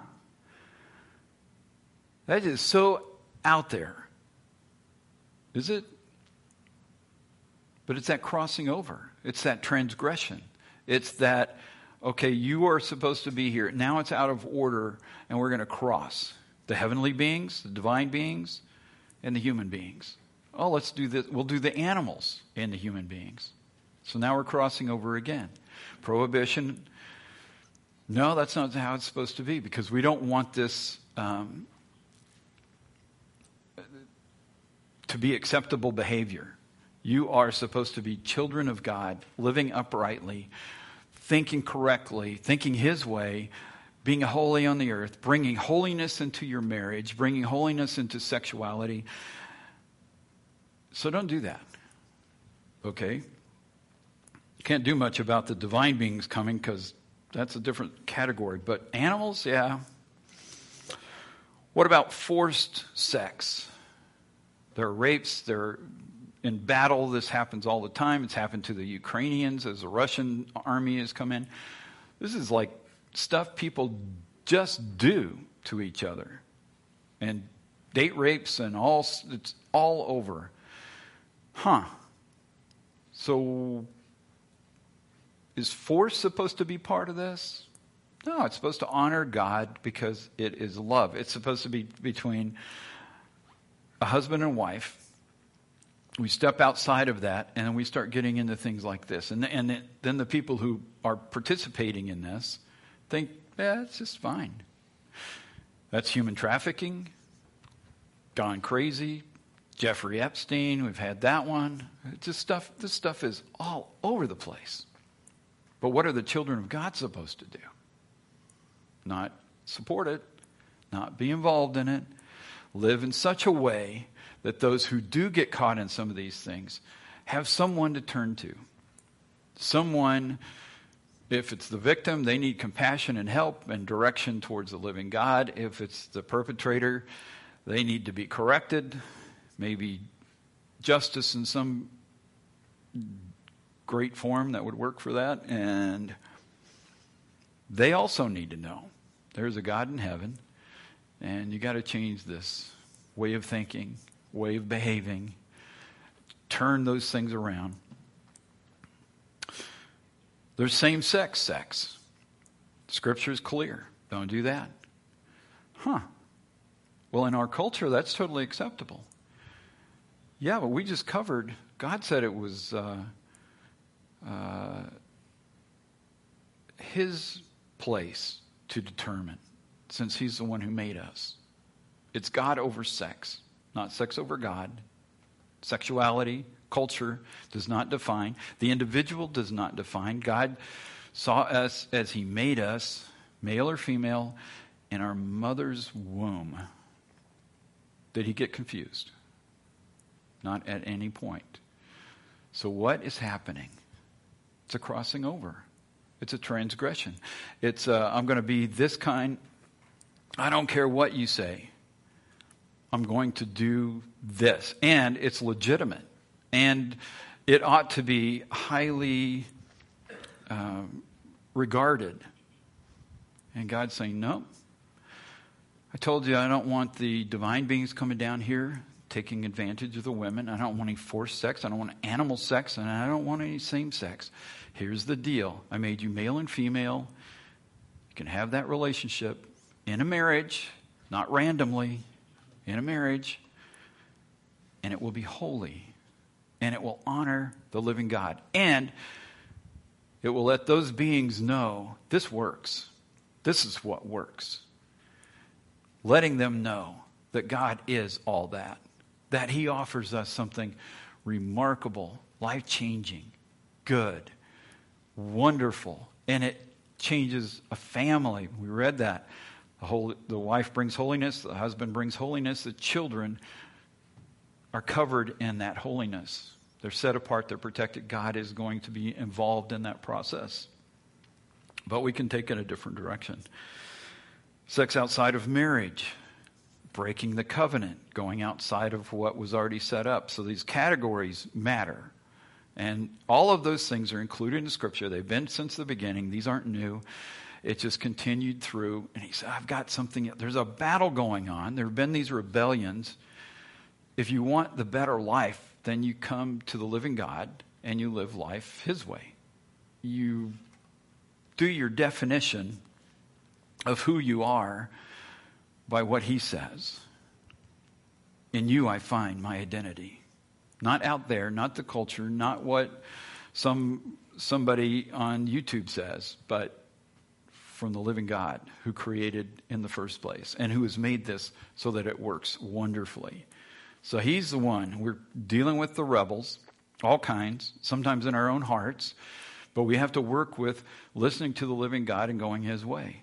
S3: That is so out there. Is it? But it's that crossing over, it's that transgression. It's that okay, you are supposed to be here. Now it's out of order, and we're going to cross the heavenly beings, the divine beings, and the human beings. Oh, let's do this. We'll do the animals and the human beings. So now we're crossing over again. Prohibition. No, that's not how it's supposed to be because we don't want this um, to be acceptable behavior. You are supposed to be children of God, living uprightly, thinking correctly, thinking His way, being holy on the earth, bringing holiness into your marriage, bringing holiness into sexuality. So don't do that. Okay? Can't do much about the divine beings coming because that's a different category. But animals, yeah. What about forced sex? There are rapes, there are in battle, this happens all the time. It's happened to the Ukrainians as the Russian army has come in. This is like stuff people just do to each other. And date rapes and all, it's all over. Huh. So, is force supposed to be part of this? No, it's supposed to honor God because it is love. It's supposed to be between a husband and wife we step outside of that and we start getting into things like this. And, and then the people who are participating in this think, yeah, it's just fine. That's human trafficking, gone crazy. Jeffrey Epstein, we've had that one. It's just stuff, this stuff is all over the place. But what are the children of God supposed to do? Not support it, not be involved in it, live in such a way that those who do get caught in some of these things have someone to turn to. Someone, if it's the victim, they need compassion and help and direction towards the living God. If it's the perpetrator, they need to be corrected, maybe justice in some great form that would work for that. And they also need to know there's a God in heaven, and you got to change this way of thinking way of behaving, turn those things around. There's same sex sex. Scripture is clear. Don't do that. Huh. Well, in our culture, that's totally acceptable. Yeah, but we just covered, God said it was uh, uh, His place to determine, since He's the one who made us. It's God over sex not sex over God. Sexuality, culture does not define. The individual does not define. God saw us as He made us, male or female, in our mother's womb. Did He get confused? Not at any point. So, what is happening? It's a crossing over. It's a transgression. It's, uh, I'm going to be this kind. I don't care what you say. I'm going to do this. And it's legitimate. And it ought to be highly um, regarded. And God's saying, no. I told you I don't want the divine beings coming down here taking advantage of the women. I don't want any forced sex. I don't want animal sex. And I don't want any same sex. Here's the deal I made you male and female. You can have that relationship in a marriage, not randomly, in a marriage, and it will be holy. And it will honor the living God. And it will let those beings know this works. This is what works. Letting them know that God is all that, that He offers us something remarkable, life changing, good, wonderful, and it changes a family. We read that. The, whole, the wife brings holiness, the husband brings holiness, the children are covered in that holiness. They're set apart, they're protected. God is going to be involved in that process. But we can take it a different direction. Sex outside of marriage, breaking the covenant, going outside of what was already set up. So these categories matter. And all of those things are included in Scripture. They've been since the beginning. These aren't new. It just continued through. And he said, I've got something. There's a battle going on. There have been these rebellions. If you want the better life, then you come to the living God and you live life His way. You do your definition of who you are by what He says. In you, I find my identity. Not out there, not the culture, not what some, somebody on YouTube says, but from the living God who created in the first place and who has made this so that it works wonderfully. So he's the one. We're dealing with the rebels, all kinds, sometimes in our own hearts, but we have to work with listening to the living God and going his way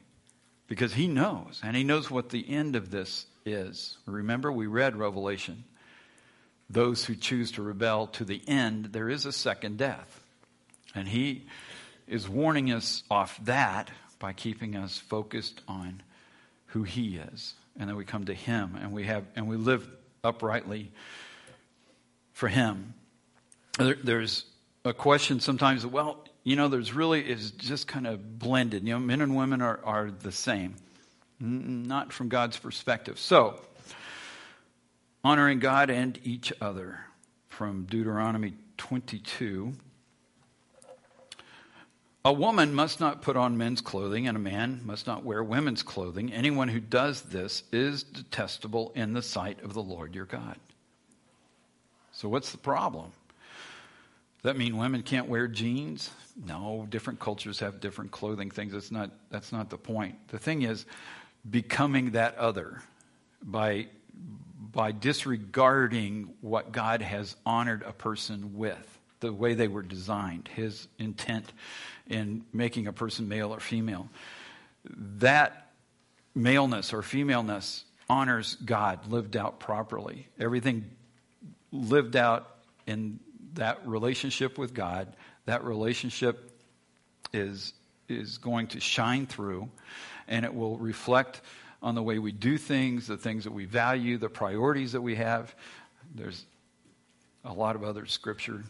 S3: because he knows, and he knows what the end of this is. Remember, we read Revelation. Those who choose to rebel to the end, there is a second death. And he is warning us off that by keeping us focused on who he is. And then we come to him and we have and we live uprightly for him. There, there's a question sometimes, well, you know, there's really, is just kind of blended. You know, men and women are, are the same, not from God's perspective. So, honoring God and each other from Deuteronomy 22. A woman must not put on men's clothing, and a man must not wear women's clothing. Anyone who does this is detestable in the sight of the Lord your God. So, what's the problem? Does that mean women can't wear jeans? No, different cultures have different clothing things. That's not, that's not the point. The thing is becoming that other by, by disregarding what God has honored a person with, the way they were designed, his intent in making a person male or female. That maleness or femaleness honors God lived out properly. Everything lived out in that relationship with God, that relationship is, is going to shine through and it will reflect on the way we do things, the things that we value, the priorities that we have. There's a lot of other scripture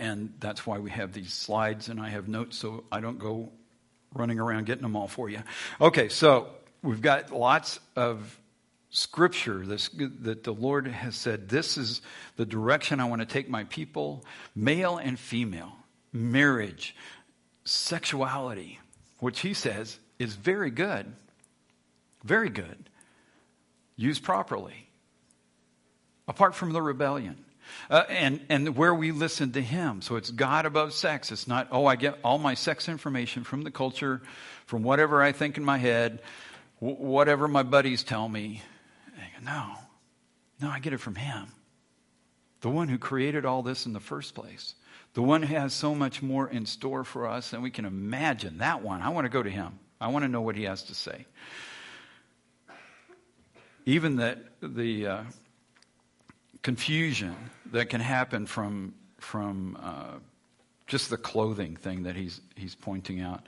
S3: and that's why we have these slides, and I have notes so I don't go running around getting them all for you. Okay, so we've got lots of scripture this, that the Lord has said, This is the direction I want to take my people, male and female, marriage, sexuality, which He says is very good, very good, used properly, apart from the rebellion. Uh, and, and where we listen to Him. So it's God above sex. It's not, oh, I get all my sex information from the culture, from whatever I think in my head, w- whatever my buddies tell me. No, no, I get it from Him. The one who created all this in the first place. The one who has so much more in store for us than we can imagine. That one, I want to go to Him. I want to know what He has to say. Even that the. Uh, confusion that can happen from from uh, just the clothing thing that he's he's pointing out.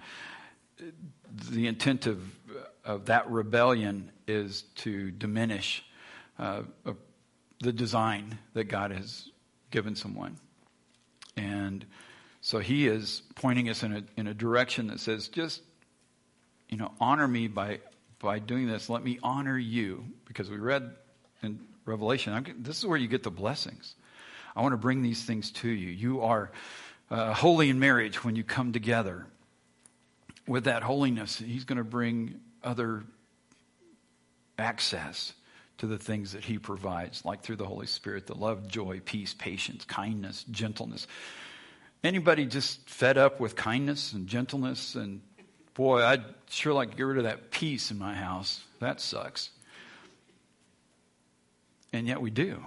S3: The intent of of that rebellion is to diminish uh, the design that God has given someone. And so he is pointing us in a, in a direction that says, just, you know, honor me by, by doing this. Let me honor you. Because we read in Revelation, I'm, this is where you get the blessings. I want to bring these things to you. You are uh, holy in marriage when you come together. With that holiness, he's going to bring other access to the things that he provides, like through the Holy Spirit, the love, joy, peace, patience, kindness, gentleness. Anybody just fed up with kindness and gentleness and boy, I'd sure like to get rid of that peace in my house. That sucks. And yet we do.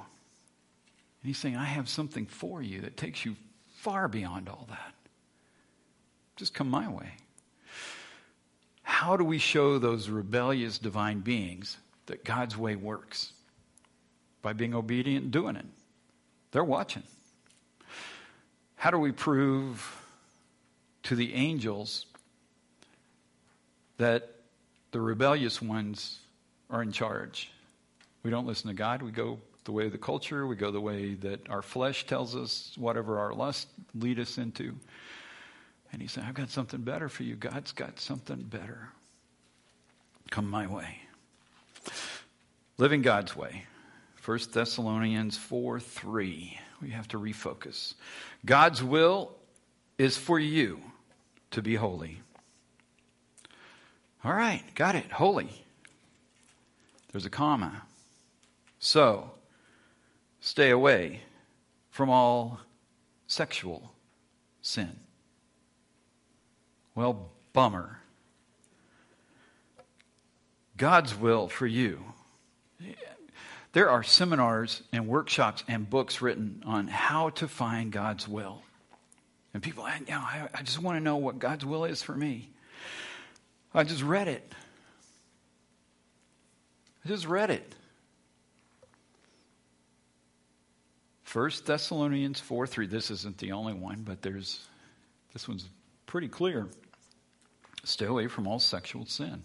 S3: And he's saying, I have something for you that takes you far beyond all that. Just come my way. How do we show those rebellious divine beings that God's way works? By being obedient and doing it. They're watching. How do we prove to the angels that the rebellious ones are in charge? We don't listen to God. We go the way of the culture. We go the way that our flesh tells us, whatever our lust lead us into. And he said, I've got something better for you. God's got something better. Come my way. Living God's way. 1 Thessalonians 4 3. We have to refocus. God's will is for you to be holy. All right, got it. Holy. There's a comma. So, stay away from all sexual sin. Well, bummer. God's will for you. There are seminars and workshops and books written on how to find God's will. And people, I, you know, I, I just want to know what God's will is for me. I just read it. I just read it. 1 Thessalonians 4 3. This isn't the only one, but there's this one's pretty clear. Stay away from all sexual sin.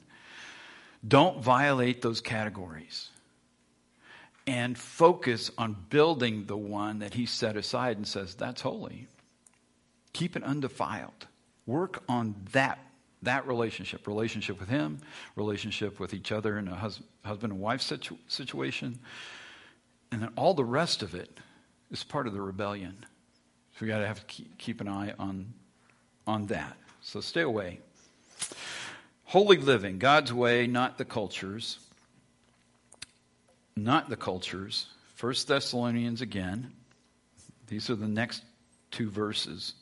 S3: Don't violate those categories. And focus on building the one that he set aside and says, that's holy. Keep it undefiled. Work on that that relationship relationship with him relationship with each other in a hus- husband and wife situ- situation and then all the rest of it is part of the rebellion. So we got to have to keep, an eye on on that. So stay away. Holy living god's way not the cultures. Not the cultures. First thessalonians again. These are the next two verses.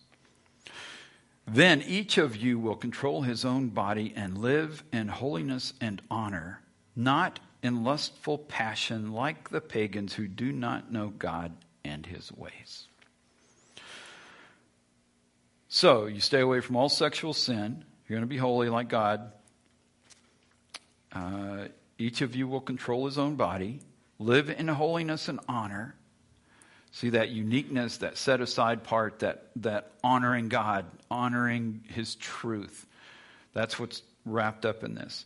S3: Then each of you will control his own body and live in holiness and honor, not in lustful passion like the pagans who do not know God and his ways. So, you stay away from all sexual sin. You're going to be holy like God. Uh, each of you will control his own body, live in holiness and honor, See that uniqueness, that set aside part, that, that honoring God, honoring His truth. That's what's wrapped up in this.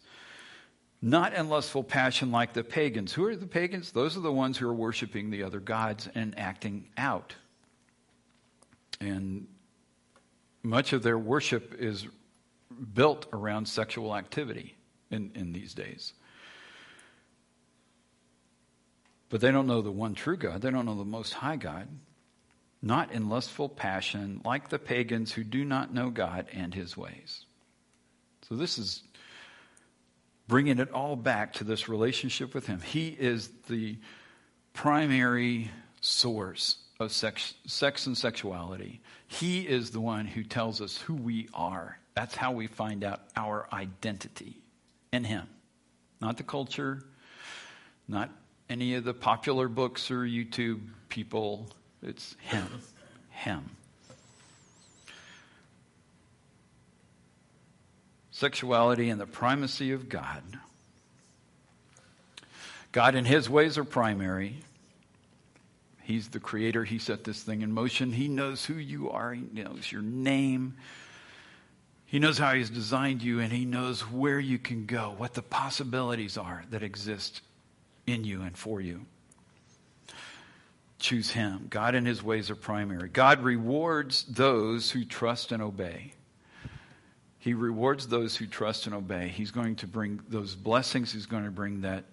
S3: Not in lustful passion like the pagans. Who are the pagans? Those are the ones who are worshiping the other gods and acting out. And much of their worship is built around sexual activity in, in these days. But they don't know the one true God. They don't know the Most High God. Not in lustful passion, like the pagans who do not know God and his ways. So this is bringing it all back to this relationship with him. He is the primary source of sex, sex and sexuality. He is the one who tells us who we are. That's how we find out our identity in him. Not the culture, not any of the popular books or YouTube people. It's Him. Him. Sexuality and the primacy of God. God and His ways are primary. He's the creator. He set this thing in motion. He knows who you are. He knows your name. He knows how He's designed you, and He knows where you can go, what the possibilities are that exist in you and for you. choose Him. God and His ways are primary. God rewards those who trust and obey. He rewards those who trust and obey. He's going to bring those blessings. He's going to bring that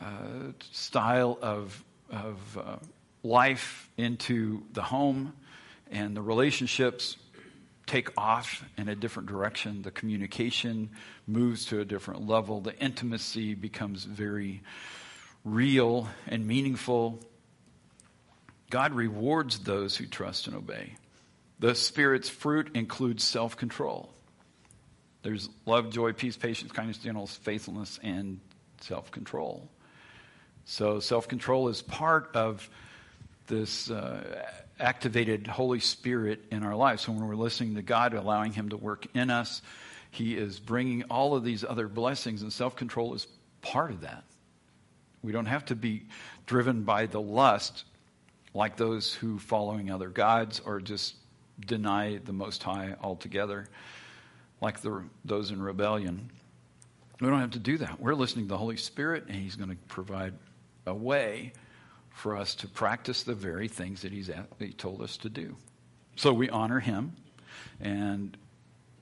S3: uh, style of, of uh, life into the home, and the relationships take off in a different direction. The communication moves to a different level. The intimacy becomes very real and meaningful. God rewards those who trust and obey. The Spirit's fruit includes self control. There's love, joy, peace, patience, kindness, gentleness, faithfulness, and self control. So, self control is part of this uh, activated Holy Spirit in our lives. So, when we're listening to God, allowing Him to work in us, He is bringing all of these other blessings, and self control is part of that. We don't have to be driven by the lust like those who following other gods or just deny the Most High altogether, like the, those in rebellion. We don't have to do that. We're listening to the Holy Spirit, and He's going to provide a way for us to practice the very things that He's at, He told us to do. So we honor Him, and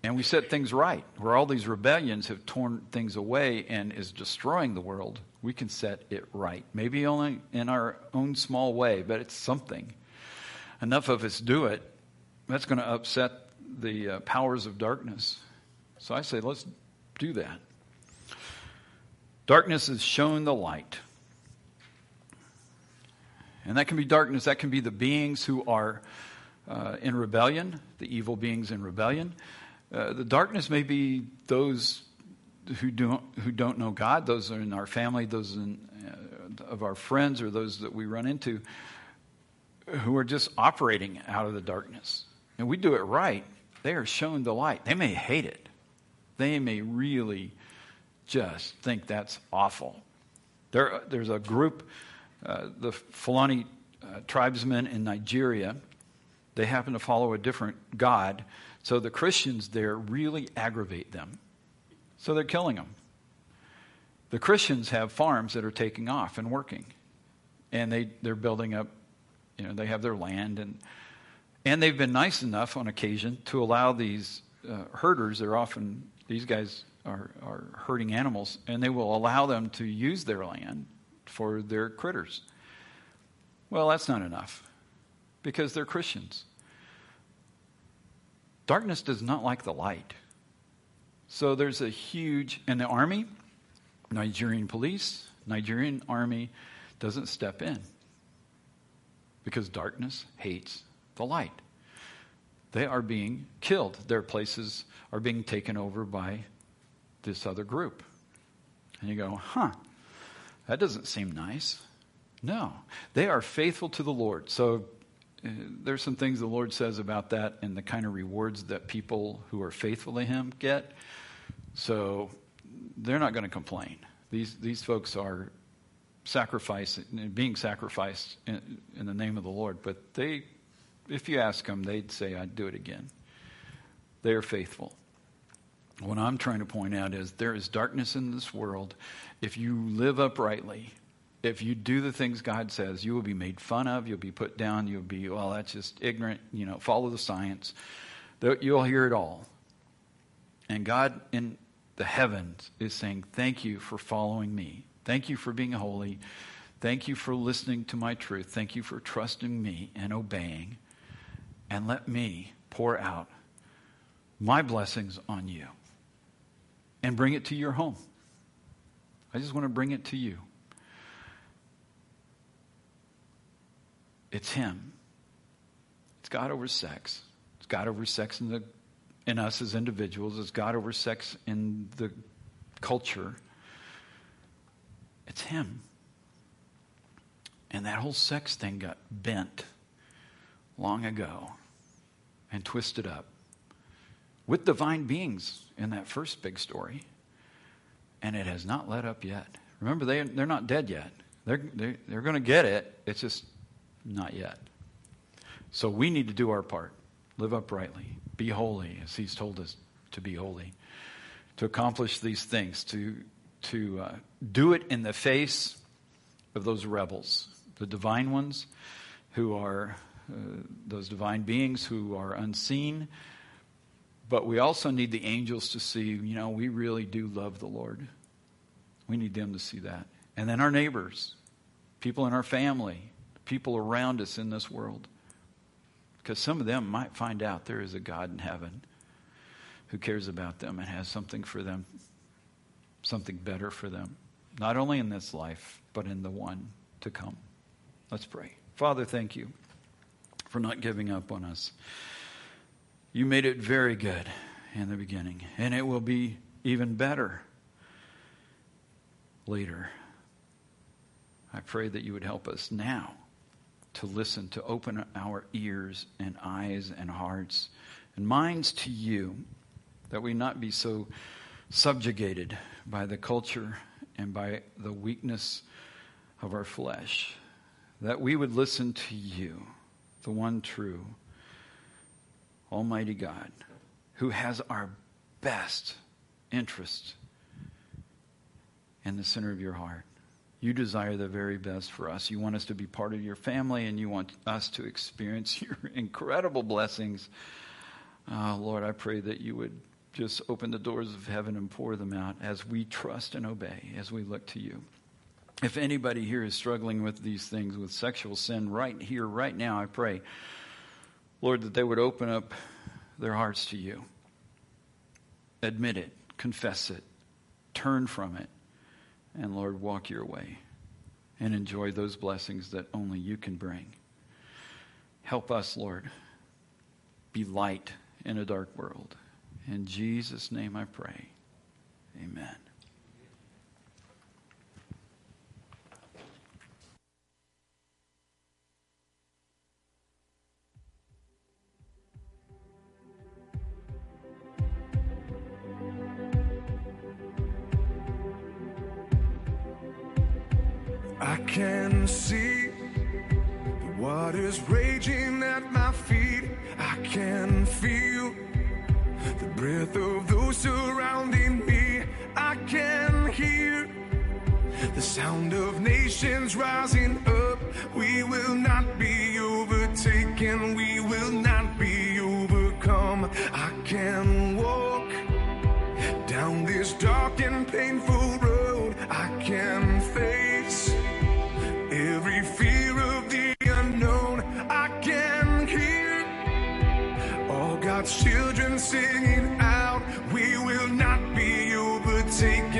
S3: and we set things right. Where all these rebellions have torn things away and is destroying the world, we can set it right. Maybe only in our own small way, but it's something. Enough of us do it, that's going to upset the uh, powers of darkness. So I say, let's do that. Darkness has shown the light. And that can be darkness, that can be the beings who are uh, in rebellion, the evil beings in rebellion. Uh, the darkness may be those who don't who don't know God, those in our family, those in, uh, of our friends, or those that we run into, who are just operating out of the darkness. And we do it right; they are shown the light. They may hate it. They may really just think that's awful. There, there's a group, uh, the Fulani uh, tribesmen in Nigeria. They happen to follow a different God so the Christians there really aggravate them. So they're killing them. The Christians have farms that are taking off and working. And they, they're building up, you know, they have their land. And, and they've been nice enough on occasion to allow these uh, herders, they're often, these guys are, are herding animals, and they will allow them to use their land for their critters. Well, that's not enough because they're Christians. Darkness does not like the light. So there's a huge, and the army, Nigerian police, Nigerian army doesn't step in because darkness hates the light. They are being killed. Their places are being taken over by this other group. And you go, huh, that doesn't seem nice. No, they are faithful to the Lord. So uh, there's some things the Lord says about that and the kind of rewards that people who are faithful to Him get. So they're not going to complain. These, these folks are sacrificing, being sacrificed in, in the name of the Lord. But they, if you ask them, they'd say, I'd do it again. They are faithful. What I'm trying to point out is there is darkness in this world. If you live uprightly, if you do the things God says, you will be made fun of, you'll be put down, you'll be, well, that's just ignorant, you know, follow the science. You'll hear it all. And God in the heavens is saying, Thank you for following me. Thank you for being holy. Thank you for listening to my truth. Thank you for trusting me and obeying. And let me pour out my blessings on you and bring it to your home. I just want to bring it to you. It's Him. It's God over sex. It's God over sex in, the, in us as individuals. It's God over sex in the culture. It's Him. And that whole sex thing got bent long ago and twisted up with divine beings in that first big story. And it has not let up yet. Remember, they, they're not dead yet. They're, they're, they're going to get it. It's just not yet. So we need to do our part. Live uprightly. Be holy, as He's told us to be holy. To accomplish these things, to, to uh, do it in the face of those rebels, the divine ones who are Uh, those divine beings who are unseen. But we also need the angels to see, you know, we really do love the Lord. We need them to see that. And then our neighbors, people in our family, people around us in this world. Because some of them might find out there is a God in heaven who cares about them and has something for them, something better for them, not only in this life, but in the one to come. Let's pray. Father, thank you for not giving up on us. You made it very good in the beginning, and it will be even better later. I pray that you would help us now to listen, to open our ears and eyes and hearts and minds to you, that we not be so subjugated by the culture and by the weakness of our flesh, that we would listen to you, the one true, Almighty God, who has our best interest in the center of your heart. You desire the very best for us. You want us to be part of your family, and you want us to experience your incredible blessings. Uh, Lord, I pray that you would just open the doors of heaven and pour them out as we trust and obey, as we look to you. If anybody here is struggling with these things, with sexual sin, right here, right now, I pray, Lord, that they would open up their hearts to you. Admit it, confess it, turn from it, and Lord, walk your way and enjoy those blessings that only you can bring. Help us, Lord, be light in a dark world. In Jesus' name I pray. Amen.
S2: I can see the waters raging at my feet. I can feel the breath of those surrounding me. I can hear the sound of nations rising up. We will not be overtaken. We will not be overcome. I can walk down this dark and painful road. I can face God's children singing out. We will not be overtaken.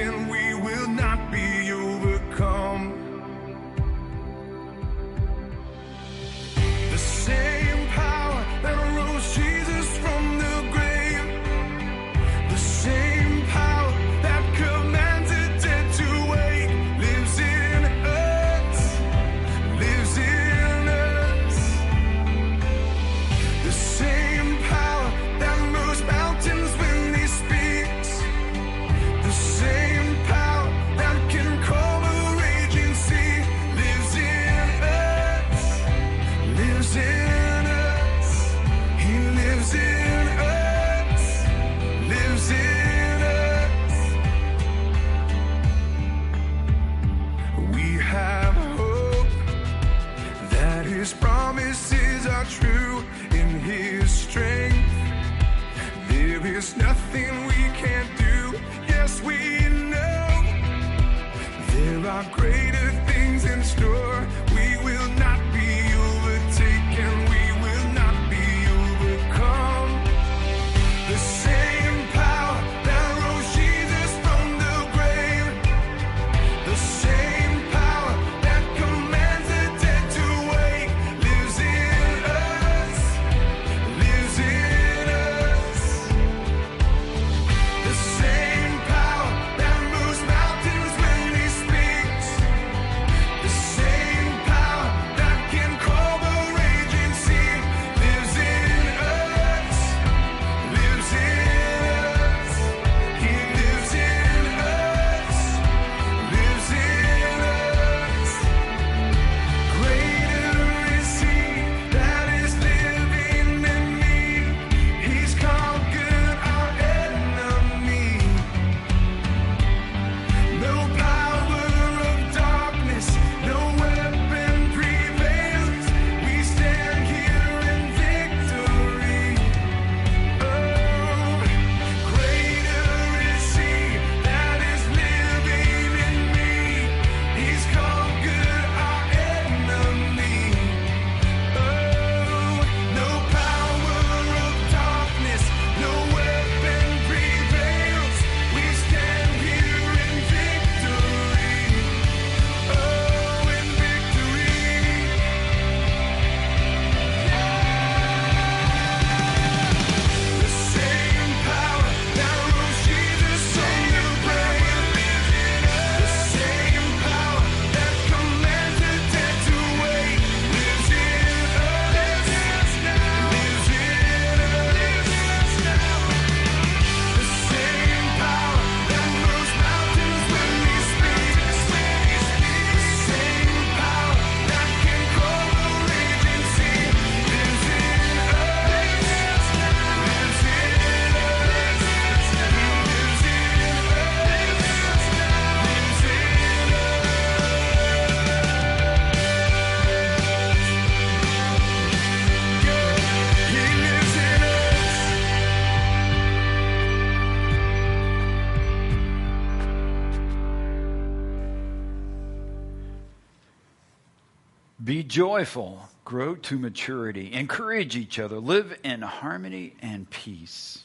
S3: Joyful, grow to maturity, encourage each other, live in harmony and peace.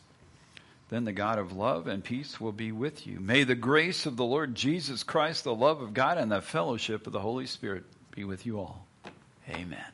S3: Then the God of love and peace will be with you. May the grace of the Lord Jesus Christ, the love of God, and the fellowship of the Holy Spirit be with you all. Amen.